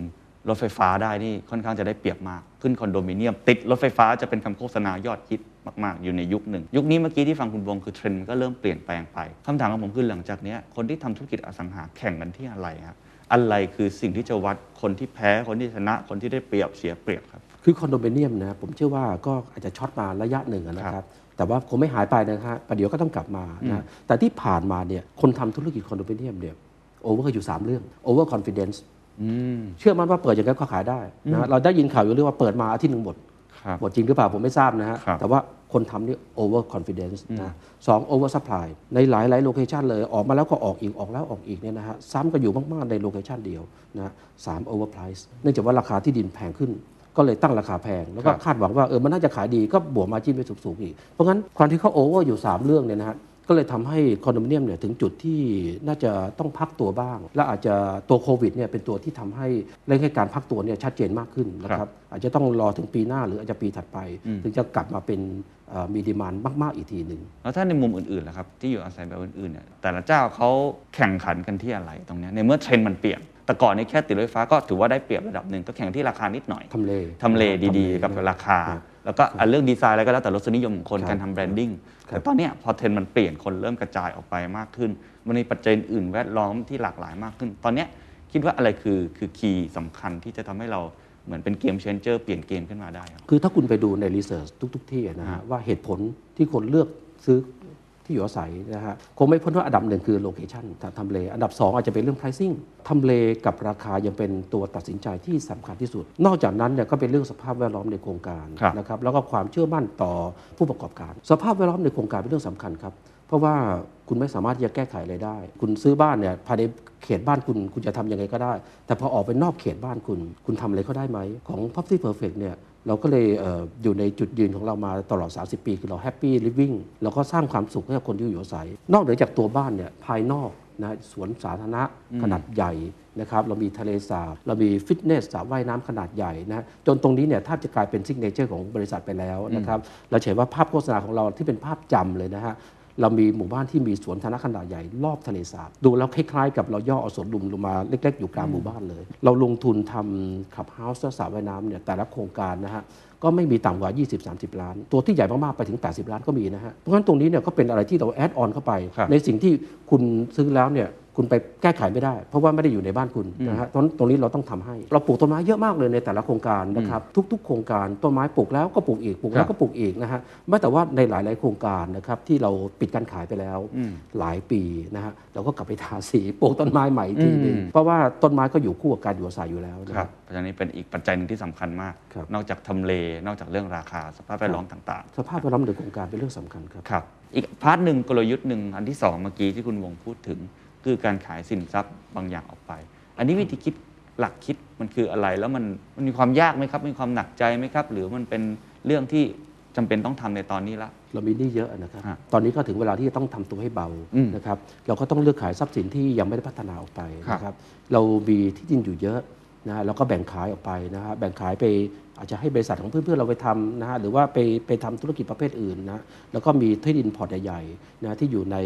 รถไฟฟ้าได้นี่ค่อนข้างจะได้เปรียบมาก ขึ้นคอนโดมิเนียม ติดรถไฟฟ้าจะเป็นคำโฆษณายอดฮิตมาก ๆ อยู่ในยุคหนึ่ง ยุคนี้เมื่อกี้ที่ฟังคุณวงคือเทรนด์มันก็เริ่มเปลี่ยนแปลงไปคำถามของผมคือหลังจากนี้คนที่ทำธุรกิจอสังหาแข่งกันที่อะไรครับ อะไรคือสิ่งที่จะวัดคนที่แพ้คนที่ชนะคนที่ได้เปรียบเสียเปรียบครับ คือคอนโดมิเนียมนะผมเชื่อว่าก็อาจจะ short มาระยะหนึ่งอะนะคครัรับบแต่ว่าคงไม่หายไปนะฮะประเดี๋ยวก็ต้องกลับมานะแต่ที่ผ่านมาเนี่ยคนทำธุรกิจคอนโดมิเนียมเนี่ย over อยู่ 3 เรื่องโอเวอร์คอนฟ idence เชื่อมั่นว่าเปิดอย่างนั้นก็ขายได้นะเราได้ยินข่าวอยู่เรื่องว่าเปิดมาอาทิตย์หนึ่งหมดครับหมดจริงหรือเปล่าผมไม่ทราบนะฮะครับแต่ว่า คนทำนี่ over confidence นะสอง over supply ในหลายหลาย location เลย ออกมาแล้วก็ออกอีก ออกแล้วออกอีกเนี่ยนะฮะ ซ้ำกันอยู่มาก ๆ ใน location เดียวนะสาม over price เนื่องจากว่าราคาที่ดินแพงขึ้น ก็เลยตั้งราคาแพง แล้วก็ครับคาดหวังว่าเออมันน่าจะขายดีก็บวก margin ไปสูงๆอีก เพราะงั้นความที่เขา over อยู่ 3 เรื่องเนี่ยนะฮะ ก็เลยทำให้คอนโดมิเนียมเนี่ยถึงจุดที่น่าจะต้องพักตัวบ้าง และอาจจะตัวโควิดเนี่ยเป็นตัวที่ทำให้เร่งให้การพักตัวเนี่ยชัดเจนมากขึ้นนะคครัรับบอาจจะต้องรอถึงปีหน้าหรืออาจจะปีถัดไป ถึงจะกลับมาเป็นเอ่อมี demandมาก ๆ อีกทีหนึ่งแล้วถ้าในมุมอื่นๆล่ะครับที่อยู่อาศัยแบบอื่นๆเนี่ยแต่ละเจ้าเขาแข่งขันกันที่อะไรตรงเนี้ยในเมื่อเทรนด์มันเปลี่ยนแต่ก่อนนี้แค่ติดรถไฟฟ้าก็ถือว่าได้เปรียบระดับหนึ่งก็แข่งที่ราคานิดหน่อยทำเลทำเลดีทำเลๆกับราคาครับ แล้วก็อะเรื่องดีไซน์อะไรก็แล้วแต่รสนิยมของคนครับการทำ brandingครับแต่ตอนเนี้ยพอเทรนด์มันเปลี่ยนคนเริ่มกระจายออกไปมากขึ้น มันมีปัจจัยอื่นแวดล้อมที่หลากหลายมากขึ้น ตอนเนี้ยคิดว่าอะไรคือคือ key สำคัญที่จะทำให้เราเหมือนเป็น game changer เปลี่ยนเกมขึ้นมาได้ครับคือถ้าคุณไปดูใน research ทุก ๆ ที่นะครัฮะบว่าเหตุผลที่คนเลือกซื้อ ที่อยู่อาศัยนะฮะคงไม่พ้นว่าอันดับหนึ่งคือ location ทำเล อันดับ 2 อาจจะเป็นเรื่อง pricing ทำเลกับราคายังเป็นตัวตัดสินใจที่สำคัญที่สุด นอกจากนั้นเนี่ยก็เป็นเรื่องสภาพแวดล้อมในโครงการครับนะครับแล้วก็ความเชื่อมั่นต่อผู้ประกอบการ สภาพแวดล้อมในโครงการเป็นเรื่องสำคัญครับ เพราะว่าคุณไม่สามารถที่จะแก้ไขอะไรได้ คุณซื้อบ้านเนี่ยภายในเขตบ้านคุณคุณจะทำยังไงก็ได้ แต่พอออกไปนอกเขตบ้านคุณ คุณทำอะไรก็ได้ไหมของ Property Perfect เนี่ย เราก็เลยเอออยู่ในจุดยืนของเรามาตลอด 30 ปี คือเรา Happy Living เราก็สร้างความสุขให้กับคนที่อยู่อาศัย นอกเหนือจากตัวบ้านเนี่ยภายนอกนะสวนสาธารณะขนาดใหญ่นะครับเรามีทะเลสาบเรามีฟิตเนสสระว่ายน้ำขนาดใหญ่นะจนตรงนี้เนี่ยแทบจะกลายเป็น signature ของบริษัทไปแล้วนะครับเราจะเห็นว่าภาพโฆษณาของเราที่เป็นภาพจำเลยนะฮะ เรามีหมู่บ้านที่มีสวนธนขนาดใหญ่รอบทะเลสาบดูแล้วคล้ายๆกับเราย่อเอาสวนลุมลงมาเล็ก ๆ อยู่กลางหมู่บ้านเลย เราลงทุนทำ clubhouse สระว่ายน้ำเนี่ยแต่ละโครงการนะฮะก็ไม่มีต่ำกว่า 20-30 ล้าน ตัวที่ใหญ่มาก ๆ ไปถึง 80 ล้านก็มีนะฮะเพราะฉะนั้นตรงนี้เนี่ยก็เป็นอะไรที่เรา add on เข้าไปครับในสิ่งที่คุณซื้อแล้วเนี่ย คุณไปแก้ไขไม่ได้ เพราะว่าไม่ได้อยู่ในบ้านคุณนะฮะตรงตรงนี้เราต้องทำให้ เราปลูกต้นไม้เยอะมากเลยในแต่ละโครงการนะครับทุก ๆ โครงการต้นไม้ปลูกแล้วก็ปลูกอีกปลูกแล้ครัวบก็ปลูกอีกนะฮะไม่แต่ว่าในหลาย ๆ โครงการนะครับที่เราปิดการขายไปแล้วอืมหลายปีนะฮะเราก็กลับไปทาสีปลูกต้นไม้ใหม่อีกทีหนึงอืมเพราะว่าต้นไม้ก็อยู่คู่กับการอยู่อาศัยอยู่แล้วนะคครัรับบเพราะฉะนั้นนี่เป็นอีกปัจจัยหนึ่งที่สำคัญมากครับนอกจากทำเล นอกจากเรื่องราคาสภาพแวดล้อมต่างสภาพแวดล้อมในโครงการเป็นเรื่องสำคัญครับๆครับ อีก part หนึ่งกลยุทธ์หนึ่งอันที่สองเมื่อกี้ที่คุณวงพูดถึง คือการขายสินทรัพย์บางอย่างออกไป อันนี้วิธีคิดหลักคิดมันคืออะไรแล้วมันมันมีความยากไหมครับ มีความหนักใจไหมครับ หรือมันเป็นเรื่องที่จำเป็นต้องทำในตอนนี้ละ เรามีหนี้เยอะนะครับฮะตอนนี้ก็ถึงเวลาที่จะต้องทำตัวให้เบาอืมนะครับ เราก็ต้องเลือกขายทรัพย์สินที่ยังไม่ได้พัฒนาออกไปครับนะครับ เรามีที่ดินอยู่เยอะนะฮะเราก็แบ่งขายออกไปนะฮะแบ่งขายไปอาจจะให้บริษัทของเพื่อนๆเราไปทำนะฮะหรือว่าไปไปทำธุรกิจประเภทอื่นนะแล้วก็มีที่ดินพอร์ตใหญ่ๆนะที่อยู่ใน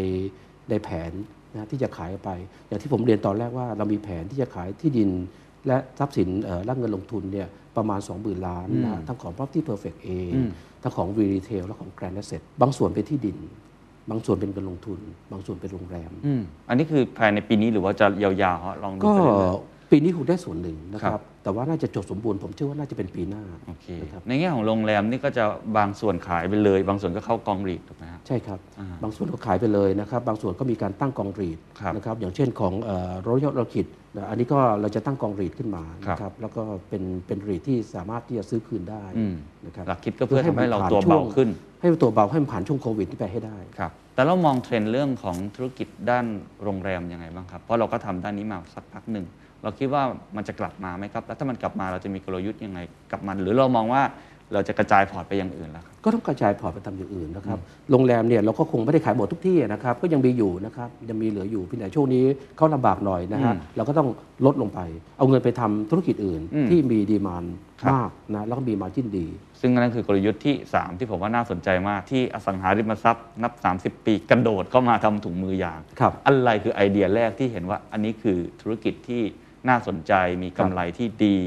ในแผน นะที่จะขายออกไป อย่างที่ผมเรียนตอนแรกว่าเรามีแผนที่จะขายที่ดิน และทรัพย์สินเอ่อและเงินลงทุนเนี่ยประมาณ 20,000 ล้านนะฮะทั้งของ Property Perfect เองอืมทั้งของ r e t a i l และของ Grand Asset บางส่วนเป็นที่ดิน บางส่วนเป็นเงินลงทุน บางส่วนเป็นโรงแรมอืมอันนี้คือภายในปีนี้หรือว่าจะยาวๆฮะลองดูก็ไปเรื่อยๆปีนี้คงได้ส่วนหนึ่งนะคครัรับบแต่ว่าน่าจะจบสมบูรณ์ผมเชื่อว่าน่าจะเป็นปีหน้าโอเคนะครับในแง่ของโรงแรมนี่ก็จะบางส่วนขายไปเลย บางส่วนก็เข้ากองรีดถูกไหมฮะใช่ครับอ่าบางส่วนก็ขายไปเลยนะครับ บางส่วนก็มีการตั้งกองรีดครับนะครับ อย่างเช่นของรอยัลเราคิดอันนี้ก็เราจะตั้งกองรีดขึ้นมาครับนะครับ แล้วก็เป็นเป็นรีดที่สามารถที่จะซื้อคืนได้อืมนะครับหลักคิดก็เพื่อทำให้เราผ่นตัวช่เบาขึ้น ให้มันตัวเบาให้มันผ่านช่วงโควิดที่ไปให้ได้ครับแต่เรามองเทรนด์เรื่องของธุรกิจด้านโรงแรมยังไงบ้างครับ เพราะเราก็ทำด้านนี้มาสักพักหนึ่ง เราคิดว่ามันจะกลับมาไหมครับ แล้วถ้ามันกลับมาเราจะมีกลยุทธ์ยังไงกับมัน หรือเรามองว่าเราจะกระจาย port ไปอย่างอื่นแล้วครับก็ต้องกระจาย port ไปทำอย่างอื่นนะครับ โรงแรมเนี่ยเราก็คงไม่ได้ขายหมดทุกที่นะครับ ก็ยังมีอยู่นะครับ ยังมีเหลืออยู่เพียงแต่ช่วงนี้เขาลำบากหน่อยนะฮะอืมเราก็ต้องลดลงไป เอาเงินไปทำธุรกิจอื่นอืมที่มี demand ครับมากนะแล้วก็มี margin ดี ซึ่งนั่นคือกลยุทธ์ที่ 3 ที่ผมว่าน่าสนใจมากที่อสังหาริมทรัพย์นับ 30 ปีกระโดดเข้ามาทำถุงมือยางครับอะไรคือไอเดียแรกที่เห็นว่าอันนี้คือธุรกิจที่ น่าสนใจมีกำไรที่ดี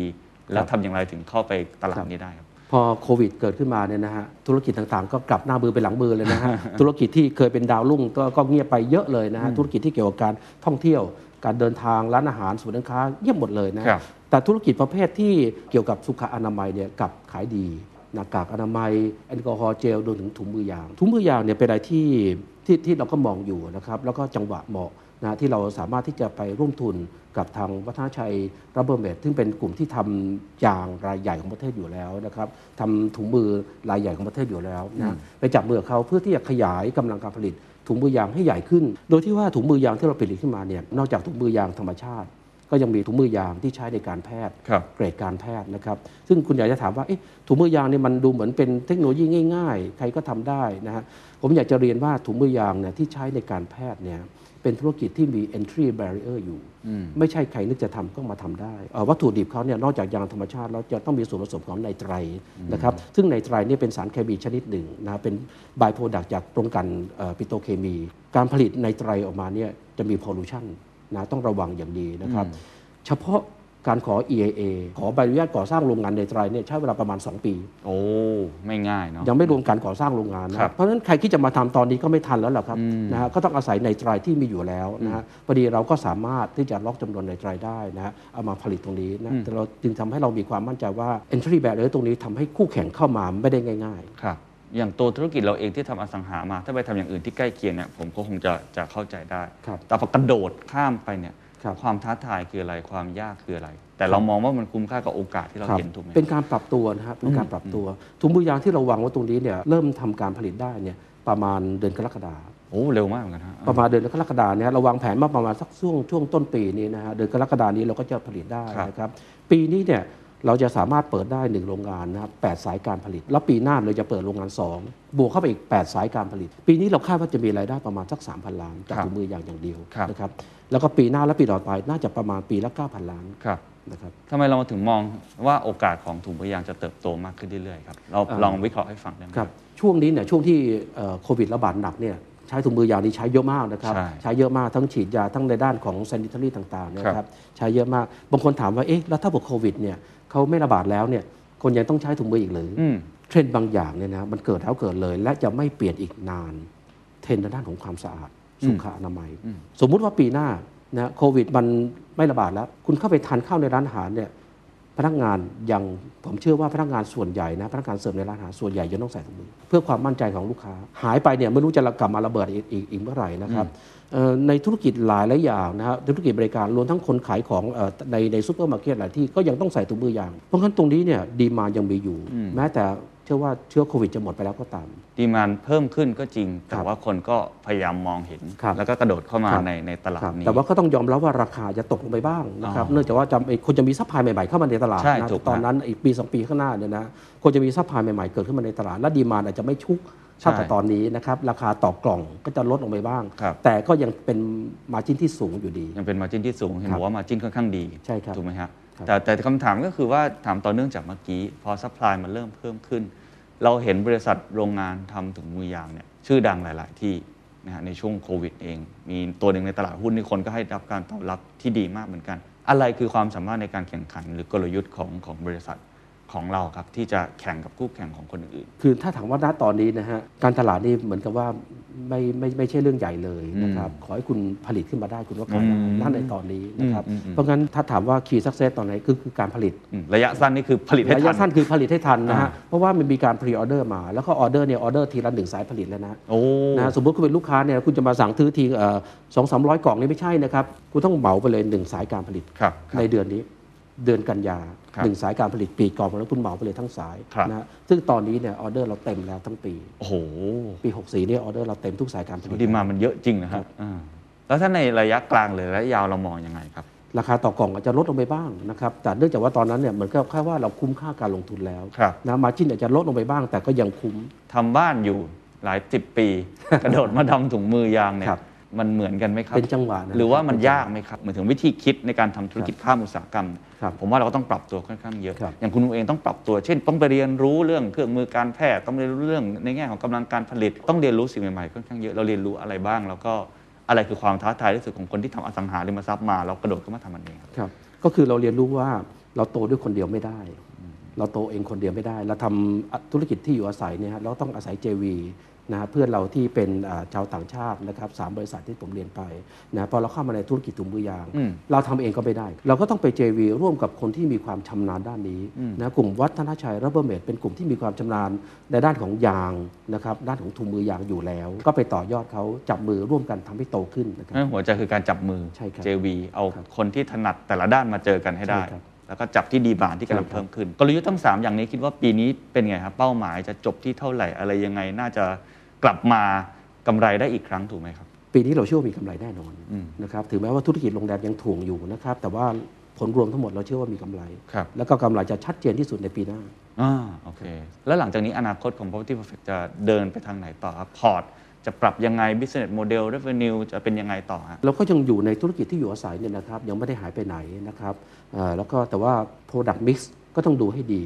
แล้วทำอย่างไรถึงเข้าไปตลาดนี้ได้ครับพอโควิดเกิดขึ้นมาเนี่ยนะฮะธุรกิจต่างๆ ก็กลับหน้ามือไปหลังมือเลยนะฮะธุรกิจที่เคยเป็นดาวรุ่งก็ก็เงียบไปเยอะเลยนะฮะธุรกิจที่เกี่ยวกับการท่องเที่ยว การเดินทางร้านอาหารศูนย์การค้าเงียบหมดเลยนะฮะครับแต่ธุรกิจประเภทที่เกี่ยวกับสุขอนามัยเนี่ยกลับขายดีหน้ากากอนามัยแอลกอฮอล์เจลรวมถึงถุงมือยาง ถุงมือยางเนี่ยเป็นอะไรที่ ที่ที่เราก็มองอยู่นะครับ แล้วก็จังหวะเหมาะนะที่เราสามารถที่จะไปร่วมทุนกับทางวัฒนชัยรับเบอร์เมดซึ่งเป็นกลุ่มที่ทำยางรายใหญ่ของประเทศอยู่แล้วนะครับทำถุงมือรายใหญ่ของประเทศอยู่แล้วนะไปจับมือกับเขาเพื่อที่จะขยายกำลังการผลิตถุงมือยางให้ใหญ่ขึ้น โดยที่ว่าถุงมือยางที่เราผลิตขึ้นมาเนี่ยนอกจากถุงมือยางธรรมชาติ ก็ยังมีถุงมือยางที่ใช้ในการแพทย์ครับเกรดการแพทย์นะครับ ซึ่งคุณอยากจะถามว่าเอ๊ะถุงมือยางเนี่ยมันดูเหมือนเป็นเทคโนโลยีง่าย ๆ ใครก็ทำได้นะฮะ ผมอยากจะเรียนว่าถุงมือยางเนี่ยที่ใช้ในการแพทย์เนี่ยเป็นธุรกิจที่มี entry barrier อยู่ ไม่ใช่ใครนึกจะทำก็มาทำได้เอ่อวัตถุดิบเขาเนี่ยนอกจากยางธรรมชาติ แล้วจะต้องมีส่วนผสมของ nitrile นะครับซึ่ง nitrile เนี่ยเป็นสารเคมีชนิดหนึ่งนะเป็น by-product จากตรงกันปิโตรเคมี การผลิต nitrile ออกมาเนี่ยจะมี pollution นะต้องระวังอย่างดีนะครับ เฉพาะ การขอ EIA ขอใบอนุญาตก่อสร้างโรงงาน nitrile เนี่ยใช้เวลาประมาณ 2 ปี โอ้ ไม่ง่ายเนาะยังไม่รวมการก่อสร้างโรงงานนะครับเพราะฉะนั้นใครที่จะมาทำตอนนี้ก็ไม่ทันแล้วหรอกครับอืมนะฮะก็ต้องอาศัยในไตรที่มีอยู่แล้วนะฮะพอดีเราก็สามารถที่จะล็อกจำนวนในไตรได้นะฮะเอามาผลิตตรงนี้นะแต่เราจึงทำให้เรามีความมั่นใจว่า entry barrier ตรงนี้ทำให้คู่แข่งเข้ามาไม่ได้ง่ายครับอย่างตัวธุรกิจเราเองที่ทำอสังหามา ถ้าไปทำอย่างอื่นที่ใกล้เคียงเนี่ยผมก็คงจะจะเข้าใจได้ครับแต่พอกระโดดข้ามไปเนี่ย ครับความท้าทายคืออะไรความยากคืออะไร แต่เรามองว่ามันคุ้มค่ากับโอกาสที่เราครับเห็นถูกไหมเป็นการปรับตัวนะครับเป็นการปรับตัวถุงมือยางที่เราวางไว้ตรงนี้เนี่ยเริ่มทำการผลิตได้เนี่ยประมาณเดือนกรกฎาคมโอ้เร็วมากเหมือนกันฮะประมาณเดือนกรกฎาเนี่ยเราวางแผนมาประมาณสักช่วงช่วงต้นปีนี้นะฮะเดือนกรกฎานี้เราก็จะผลิตได้ครับนะครับ ปีนี้เนี่ยเราจะสามารถเปิดได้หนึ่งโรงงานนะครับแปดสายการผลิต แล้วปีหน้าเราจะเปิดโรงงาน 2 บวกเข้าไปอีก 8 สายการผลิต ปีนี้เราคาดว่าจะมีรายได้ประมาณสัก 3,000 ล้านจากครับถุงมือยางอย่างเดียวครับนะครับ แล้วก็ปีหน้าและปีต่อไปน่าจะประมาณปีละ 9,000 ล้านครับนะครับทำไมเราถึงมองว่าโอกาสของถุงมือยางจะเติบโตมากขึ้นเรื่อยๆครับเราอ่าลองวิเคราะห์ให้ฟังได้ไหมครับช่วงนี้เนี่ยช่วงที่เอ่อโควิดระบาดหนักเนี่ยใช้ถุงมือยางนี่ใช้เยอะมากนะครับใช่ใช้เยอะมากทั้งฉีดยาทั้งในด้านของ sanitary ต่างๆเนยครับนะครับใช้เยอะมากบางคนถามว่าเอ๊ะแล้วถ้าบอกโควิดเนี่ยเขาไม่ระบาดแล้วเนี่ยคนยังต้องใช้ถุงมืออีกหรือออืมเทรนด์บางอย่างเนี่ยนะมันเกิดแล้วเกิดเลย และจะไม่เปลี่ยนอีกนาน เทรนด์ในด้านของความสะอาด สุขอนามัย สมมุติว่าปีหน้านะโควิดมันไม่ระบาดแล้ว คุณเข้าไปทานข้าวในร้านอาหารเนี่ยพนักงานยังผมเชื่อว่าพนักงานส่วนใหญ่นะพนักงานเสิร์ฟในร้านอาหารส่วนใหญ่จะต้องใส่ถุงมือเพื่อความมั่นใจของลูกค้า หายไปเนี่ยไม่รู้จะกลับมาระเบิดอีกอีกอีกเมื่อไหร่นะครับเอ่อในธุรกิจหลายหลายอย่างนะครับธุรกิจบริการรวมทั้งคนขายของเอ่อในในซูเปอร์มาร์เก็ตหลายที่ก็ยังต้องใส่ถุงมือยาง เพราะฉะนั้นตรงนี้เนี่ย demand ยังมีอยู่ แม้แต่ เชื่อว่าเชื้อโควิดจะหมดไปแล้วก็ตาม demand เพิ่มขึ้นก็จริง แต่ครับว่าคนก็พยายามมองเห็นครับแล้วก็กระโดดเข้ามาครับในในตลาดครับนี้ แต่ว่าก็ต้องยอมรับว่าราคาจะตกลงไปบ้างนะครับอ๋อเนื่องจากว่าจำไอ้คนจะมี supply ใหม่ๆเข้ามาในตลาดใช่นะถูกตอนนั้นอีกปีสองปีข้างหน้าเนี่ยนะคนจะมี supply ใหม่ๆเกิดขึ้นมาในตลาด และ demand อาจจะไม่ชุกเท่ากับใช่ตอนนี้นะครับราคาต่อกล่องก็จะลดลงไปบ้างครับแต่ก็ยังเป็น margin ที่สูงอยู่ดี ยังเป็น margin ที่สูงเห็นครับบอกว่า margin ค่อนข้างดีใช่ครับถูกไหมครับครับ แต่แต่คำถามก็คือว่าถามต่อเนื่องจากเมื่อกี้พอซัพพลายมันเริ่มเพิ่มขึ้น เราเห็นบริษัทโรงงานทำถุงมือยางเนี่ยชื่อดังหลาย ๆ ที่นะฮะในช่วงโควิดเอง มีตัวหนึ่งในตลาดหุ้นที่คนก็ให้รับการตอบรับที่ดีมากเหมือนกัน อะไรคือความสามารถในการแข่งขัน หรือกลยุทธ์ของของบริษัท ของเราครับที่จะแข่งกับคู่แข่งของคนอื่น คือถ้าถามว่าณตอนนี้นะฮะการตลาดนี่เหมือนกับว่าไม่ไม่ไม่ใช่เรื่องใหญ่เลยนะครับขอให้คุณผลิตขึ้นมาได้คุณก็ขายได้อืมนั่นในตอนนี้นะครับอืมอืมเพราะงั้นถ้าถามว่า key success ตอนไหนคือคือการผลิตๆอืมระยะสั้นนี่คือผลิตให้ระทัยะสั้ระยะสั้นคือผลิตให้ทันนะฮะอ่าเพราะว่ามันมีการพรีออเดอร์มา แล้วก็ออเดอร์เนี่ยออเดอร์ทีละหนึ่งสายผลิตแล้วนะโอ้นะสมมติคุณเป็นลูกค้าเนี่ยคุณจะมาสั่งซื้อทีสองสามร้อยกล่องนี่ไม่ใช่นะครับคุณต้องเหมาไปเลยหนึ่งสายการผลิตครับครับในเดือนนี้ เดือนกันยาครับหนึ่งสายการผลิตกี่กล่องแล้วคุณเหมาไปเลยทั้งสายครับนะฮะซึ่งตอนนี้เนี่ยออเดอร์เราเต็มแล้วทั้งปีโอ้โหปี 64เนี่ยออเดอร์เราเต็มทุกสายการผลิตดีมามันเยอะจริงนะครับอ่าแล้วถ้าในระยะกลางหรือระยะยาวเรามองยังไงครับราคาต่อกล่องอาจจะลดลงไปบ้างนะครับแต่เนื่องจากว่าตอนนั้นเนี่ยเหมือนกับแค่ว่าเราคุ้มค่าการลงทุนแล้วครับนะมาจิ้นอาจจะลดลงไปบ้าง แต่ก็ยังคุ้มทำบ้านอยู่หลายสิบปี กระโดดมาทำถุงมือยางเนี่ยครับ มันเหมือนกันไหมครับเป็นจังหวะนะหรือว่ามันเป็นจังหวะยากไหมครับเหมือนถึงวิธีคิดในการทำธุรกิจข้ามอุตสาหกรรมครับผมว่าเราก็ต้องปรับตัวค่อนข้างเยอะครับอย่างคุณเองต้องปรับตัว เช่น ต้องไปเรียนรู้เรื่องเครื่องมือการแพทย์ต้องเรียนรู้เรื่องในแง่ของกำลังการผลิต ต้องเรียนรู้สิ่งใหม่ๆค่อนข้างเยอะเราเรียนรู้อะไรบ้าง แล้วก็อะไรคือความท้าทายที่สุดของคนที่ทำอสังหาริมทรัพย์มาเรากระโดดเข้ามาทำมันเองครับครับก็คือเราเรียนรู้ว่าเราโตด้วยคนเดียวไม่ได้ เราโตเองคนเดียวไม่ได้ เราทำธุรกิจที่อยู่อาศัยเนี่ยฮะเราต้องอาศัย JV นะฮะเพื่อนเราที่เป็นอ่าชาวต่างชาตินะครับสามบริษัทที่ผมเรียนไปนะพอเราเข้ามาในธุรกิจถุงมือยางอืมเราทำเองก็ไม่ได้ เราก็ต้องไป JV ร่วมกับคนที่มีความชำนาญด้านนี้นะกลุ่มวัฒนชัยรัเบอร์เมดเป็นกลุ่มที่มีความชำนาญในด้านของยางนะครับด้านของถุงมือยางอยู่แล้ว ก็ไปต่อยอดเขาจับมือร่วมกันทำให้โตขึ้นนะครับนั่นหัวใจคือการจับมือใช่ครับ JV เอาครับคนที่ถนัดแต่ละด้านมาเจอกันให้ได้ใช่ครับแล้วก็จับที่ดีบานที่กำลังใช่ครับเพิ่มขึ้น กลยุทธ์ทั้ง 3 อย่างนี้คิดว่าปีนี้เป็นไงครับ เป้าหมายจะจบที่เท่าไหร่อะไรยังไงน่าจะ กลับมากำไรได้อีกครั้งถูกไหมครับ ปีนี้เราเชื่อว่ามีกำไรแน่นอนอืมนะครับถึงแม้ว่าธุรกิจโรงแรมยังถ่วงอยู่นะครับ แต่ว่าผลรวมทั้งหมดเราเชื่อว่ามีกำไรครับแล้วก็กำไรจะชัดเจนที่สุดในปีหน้าอ่าโอเค แล้วหลังจากนี้อนาคตของ Property Perfect จะเดินไปทางไหนต่อครับพอร์ตจะปรับยังไง business model revenue จะเป็นยังไงต่อฮะเราก็ยังอยู่ในธุรกิจที่อยู่อาศัยเนี่ยนะครับ ยังไม่ได้หายไปไหนนะครับเอ่อแล้วก็แต่ว่า product mix ก็ต้องดูให้ดี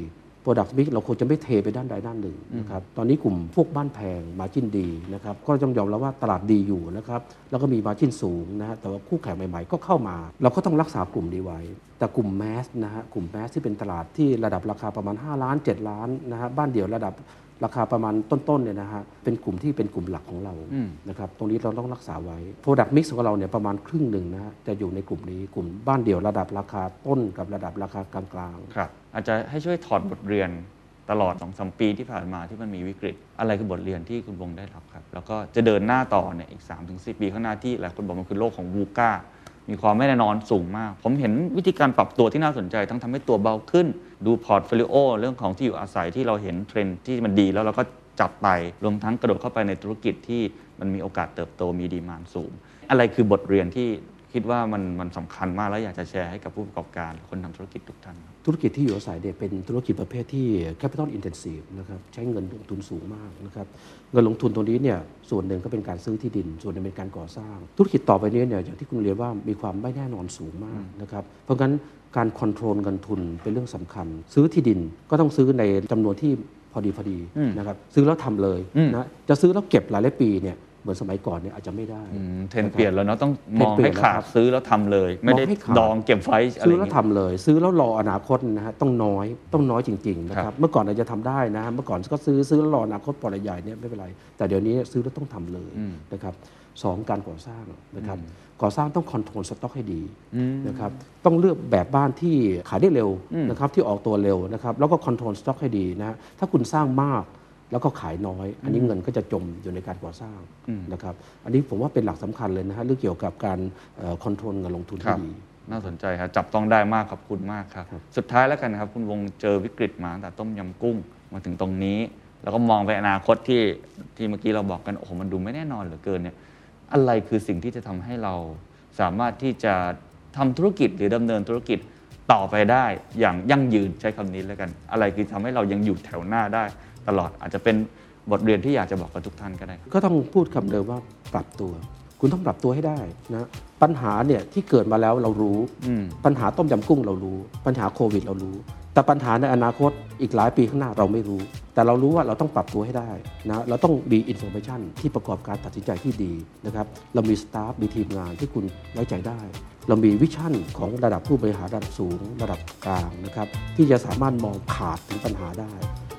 Product Mix เราควรจะไม่เทไปด้านใดด้านหนึ่งนะครับตอนนี้กลุ่มพวกบ้านแพงมาจิ้นดีนะครับก็ต้องยอมรับว่าตลาดดีอยู่นะครับแล้วก็มีมาจิ้นสูงนะฮะแต่ว่าคู่แข่งใหม่ๆ ก็เข้ามา เราก็ต้องรักษากลุ่มนี้ไว้ แต่กลุ่มแมสนะฮะกลุ่มแมสที่เป็นตลาดที่ระดับราคาประมาณ 5 ล้าน 7 ล้านนะฮะบ้านเดี่ยวระดับ ราคาประมาณต้นๆเนี่ยนะฮะเป็นกลุ่มที่เป็นกลุ่มหลักของเราอืมนะครับตรงนี้เราต้องรักษาไว้ Product Mix ของเราเนี่ยประมาณครึ่งหนึ่งนะฮะจะอยู่ในกลุ่มนี้กลุ่มบ้านเดี่ยวระดับราคาต้นกับระดับราคากลางๆครับอาจจะให้ช่วยถอดบทเรียนตลอด2อสปีที่ผ่านมาที่มันมีวิกฤต อะไรคือบทเรียนที่คุณวงได้รับครับ แล้วก็จะเดินหน้าต่อเนี่ยอีก3-4ปีข้างหน้าที่หลายคนบอกมันคือโลกของ VUCA มีความไม่แน่นอนสูงมาก ผมเห็นวิธีการปรับตัวที่น่าสนใจ ทั้งทำให้ตัวเบาขึ้น ดู portfolio เรื่องของที่อยู่อาศัยที่เราเห็นเทรนด์ที่มันดีแล้วเราก็จับไปรวมทั้งกระโดดเข้าไปในธุรกิจที่มันมีโอกาสเติบโตมี demand สูง อะไรคือบทเรียนที่ คิดว่ามันมันสำคัญมากแล้วอยากจะแชร์ให้กับผู้ประกอบการคนทำธุรกิจทุกท่านครับธุรกิจที่อยู่อาศัยเนี่ยเป็นธุรกิจประเภทที่ capital intensive นะครับใช้เงินลงทุนสูงมากนะครับเงินลงทุนตรงนี้เนี่ยส่วนหนึ่งก็เป็นการซื้อที่ดิน ส่วนหนึ่งเป็นการก่อสร้าง ธุรกิจต่อไปนี้เนี่ยอย่างที่คุณเรียนว่ามีความไม่แน่นอนสูงมากนะครับเพราะงั้นการ control เงินทุนเป็นเรื่องสำคัญ ซื้อที่ดินก็ต้องซื้อในจำนวนที่พอดีพอดีอืมนะครับซื้อแล้วทำเลยอืมนะจะซื้อแล้วเก็บหลายหลายๆปีเนี่ยเห มือนสมัยก่อนเนี่ยอาจจะไม่ได้อืมเทรนด์เปลี่ยนแล้วเนาะต้องมองให้ขาด เทรนด์เปลี่ยนแล้วครับซื้อแล้วทำเลย ไม่ได้มองให้ขาดดองเก็บไว้อะไรซื้ออย่างแล้วเงี้ยทซื้อแล้วทำเลย ซื้อแล้วรออนาคตนะฮะต้องน้อยต้องน้อยจริงๆนะครับครับเมื่อก่อนอาจจะทำได้นะฮะเมื่อก่อนก็ซื้อซื้อแล้วรออนาคตแปลงใหญ่เนี่ยไม่เป็นไรแต่เดี๋ยวนี้ซื้อแล้วต้องทำเลยอืมนะครับสองการก่อสร้างนะครับก่อสร้างต้อง control สต็อกให้ดีอืมนะครับต้องเลือกแบบบ้านที่ขายได้เร็วอืมนะครับที่ออกตัวเร็วนะครับแล้วก็ control สต็อกให้ดีนะฮะถ้าคุณสร้างมาก แล้วก็ขายน้อย อันนี้เงินก็จะจมอยู่ในการก่อสร้างอืมนะครับ อันนี้ผมว่าเป็นหลักสำคัญเลยนะฮะเรื่องเกี่ยวกับการ control เงินลงทุนที่ดีครัที่บดีน่าสนใจครับจับต้องได้มากขอบคุณมากครับครับสุดท้ายแล้วกันนะครับ คุณวงเจอวิกฤตมาตั้งแต่ต้มยำกุ้งมาถึงตรงนี้ แล้วก็มองไปอนาคตที่ที่เมื่อกี้เราบอกกันโอ้โหมันดูไม่แน่นอนเหลือเกินเนี่ยอะไรคือสิ่งที่จะทำให้เรา สามารถที่จะทำธุรกิจหรือดำเนินธุรกิจต่อไปได้อย่างยั่งยืนใช้คำนี้แล้วกัน อะไรคือทำให้เรายังอยู่แถวหน้าได้ ตลอดอาจจะเป็นบทเรียนที่อยากจะบอกกับทุกท่านก็ได้ครับ ก็ต้องพูดคำเดิมว่าปรับตัว คุณต้องปรับตัวให้ได้นะปัญหาเนี่ยที่เกิดมาแล้วเรารู้ อืม ปัญหาต้มยำกุ้งเรารู้ ปัญหาโควิดเรารู้ แต่ปัญหาในอนาคตอีกหลายปีข้างหน้าเราไม่รู้ แต่เรารู้ว่าเราต้องปรับตัวให้ได้นะเราต้องมีอินโฟ a t ชันที่ประกอบการตัดสินใจที่ดีนะครับเรามี staff มีทีมงานที่คุณไว้ใจได้ เรามี vision ของระดับผู้บริหารระดับสูง ระดับกลางนะครับที่จะสามารถมองขาดถึงปัญหาได้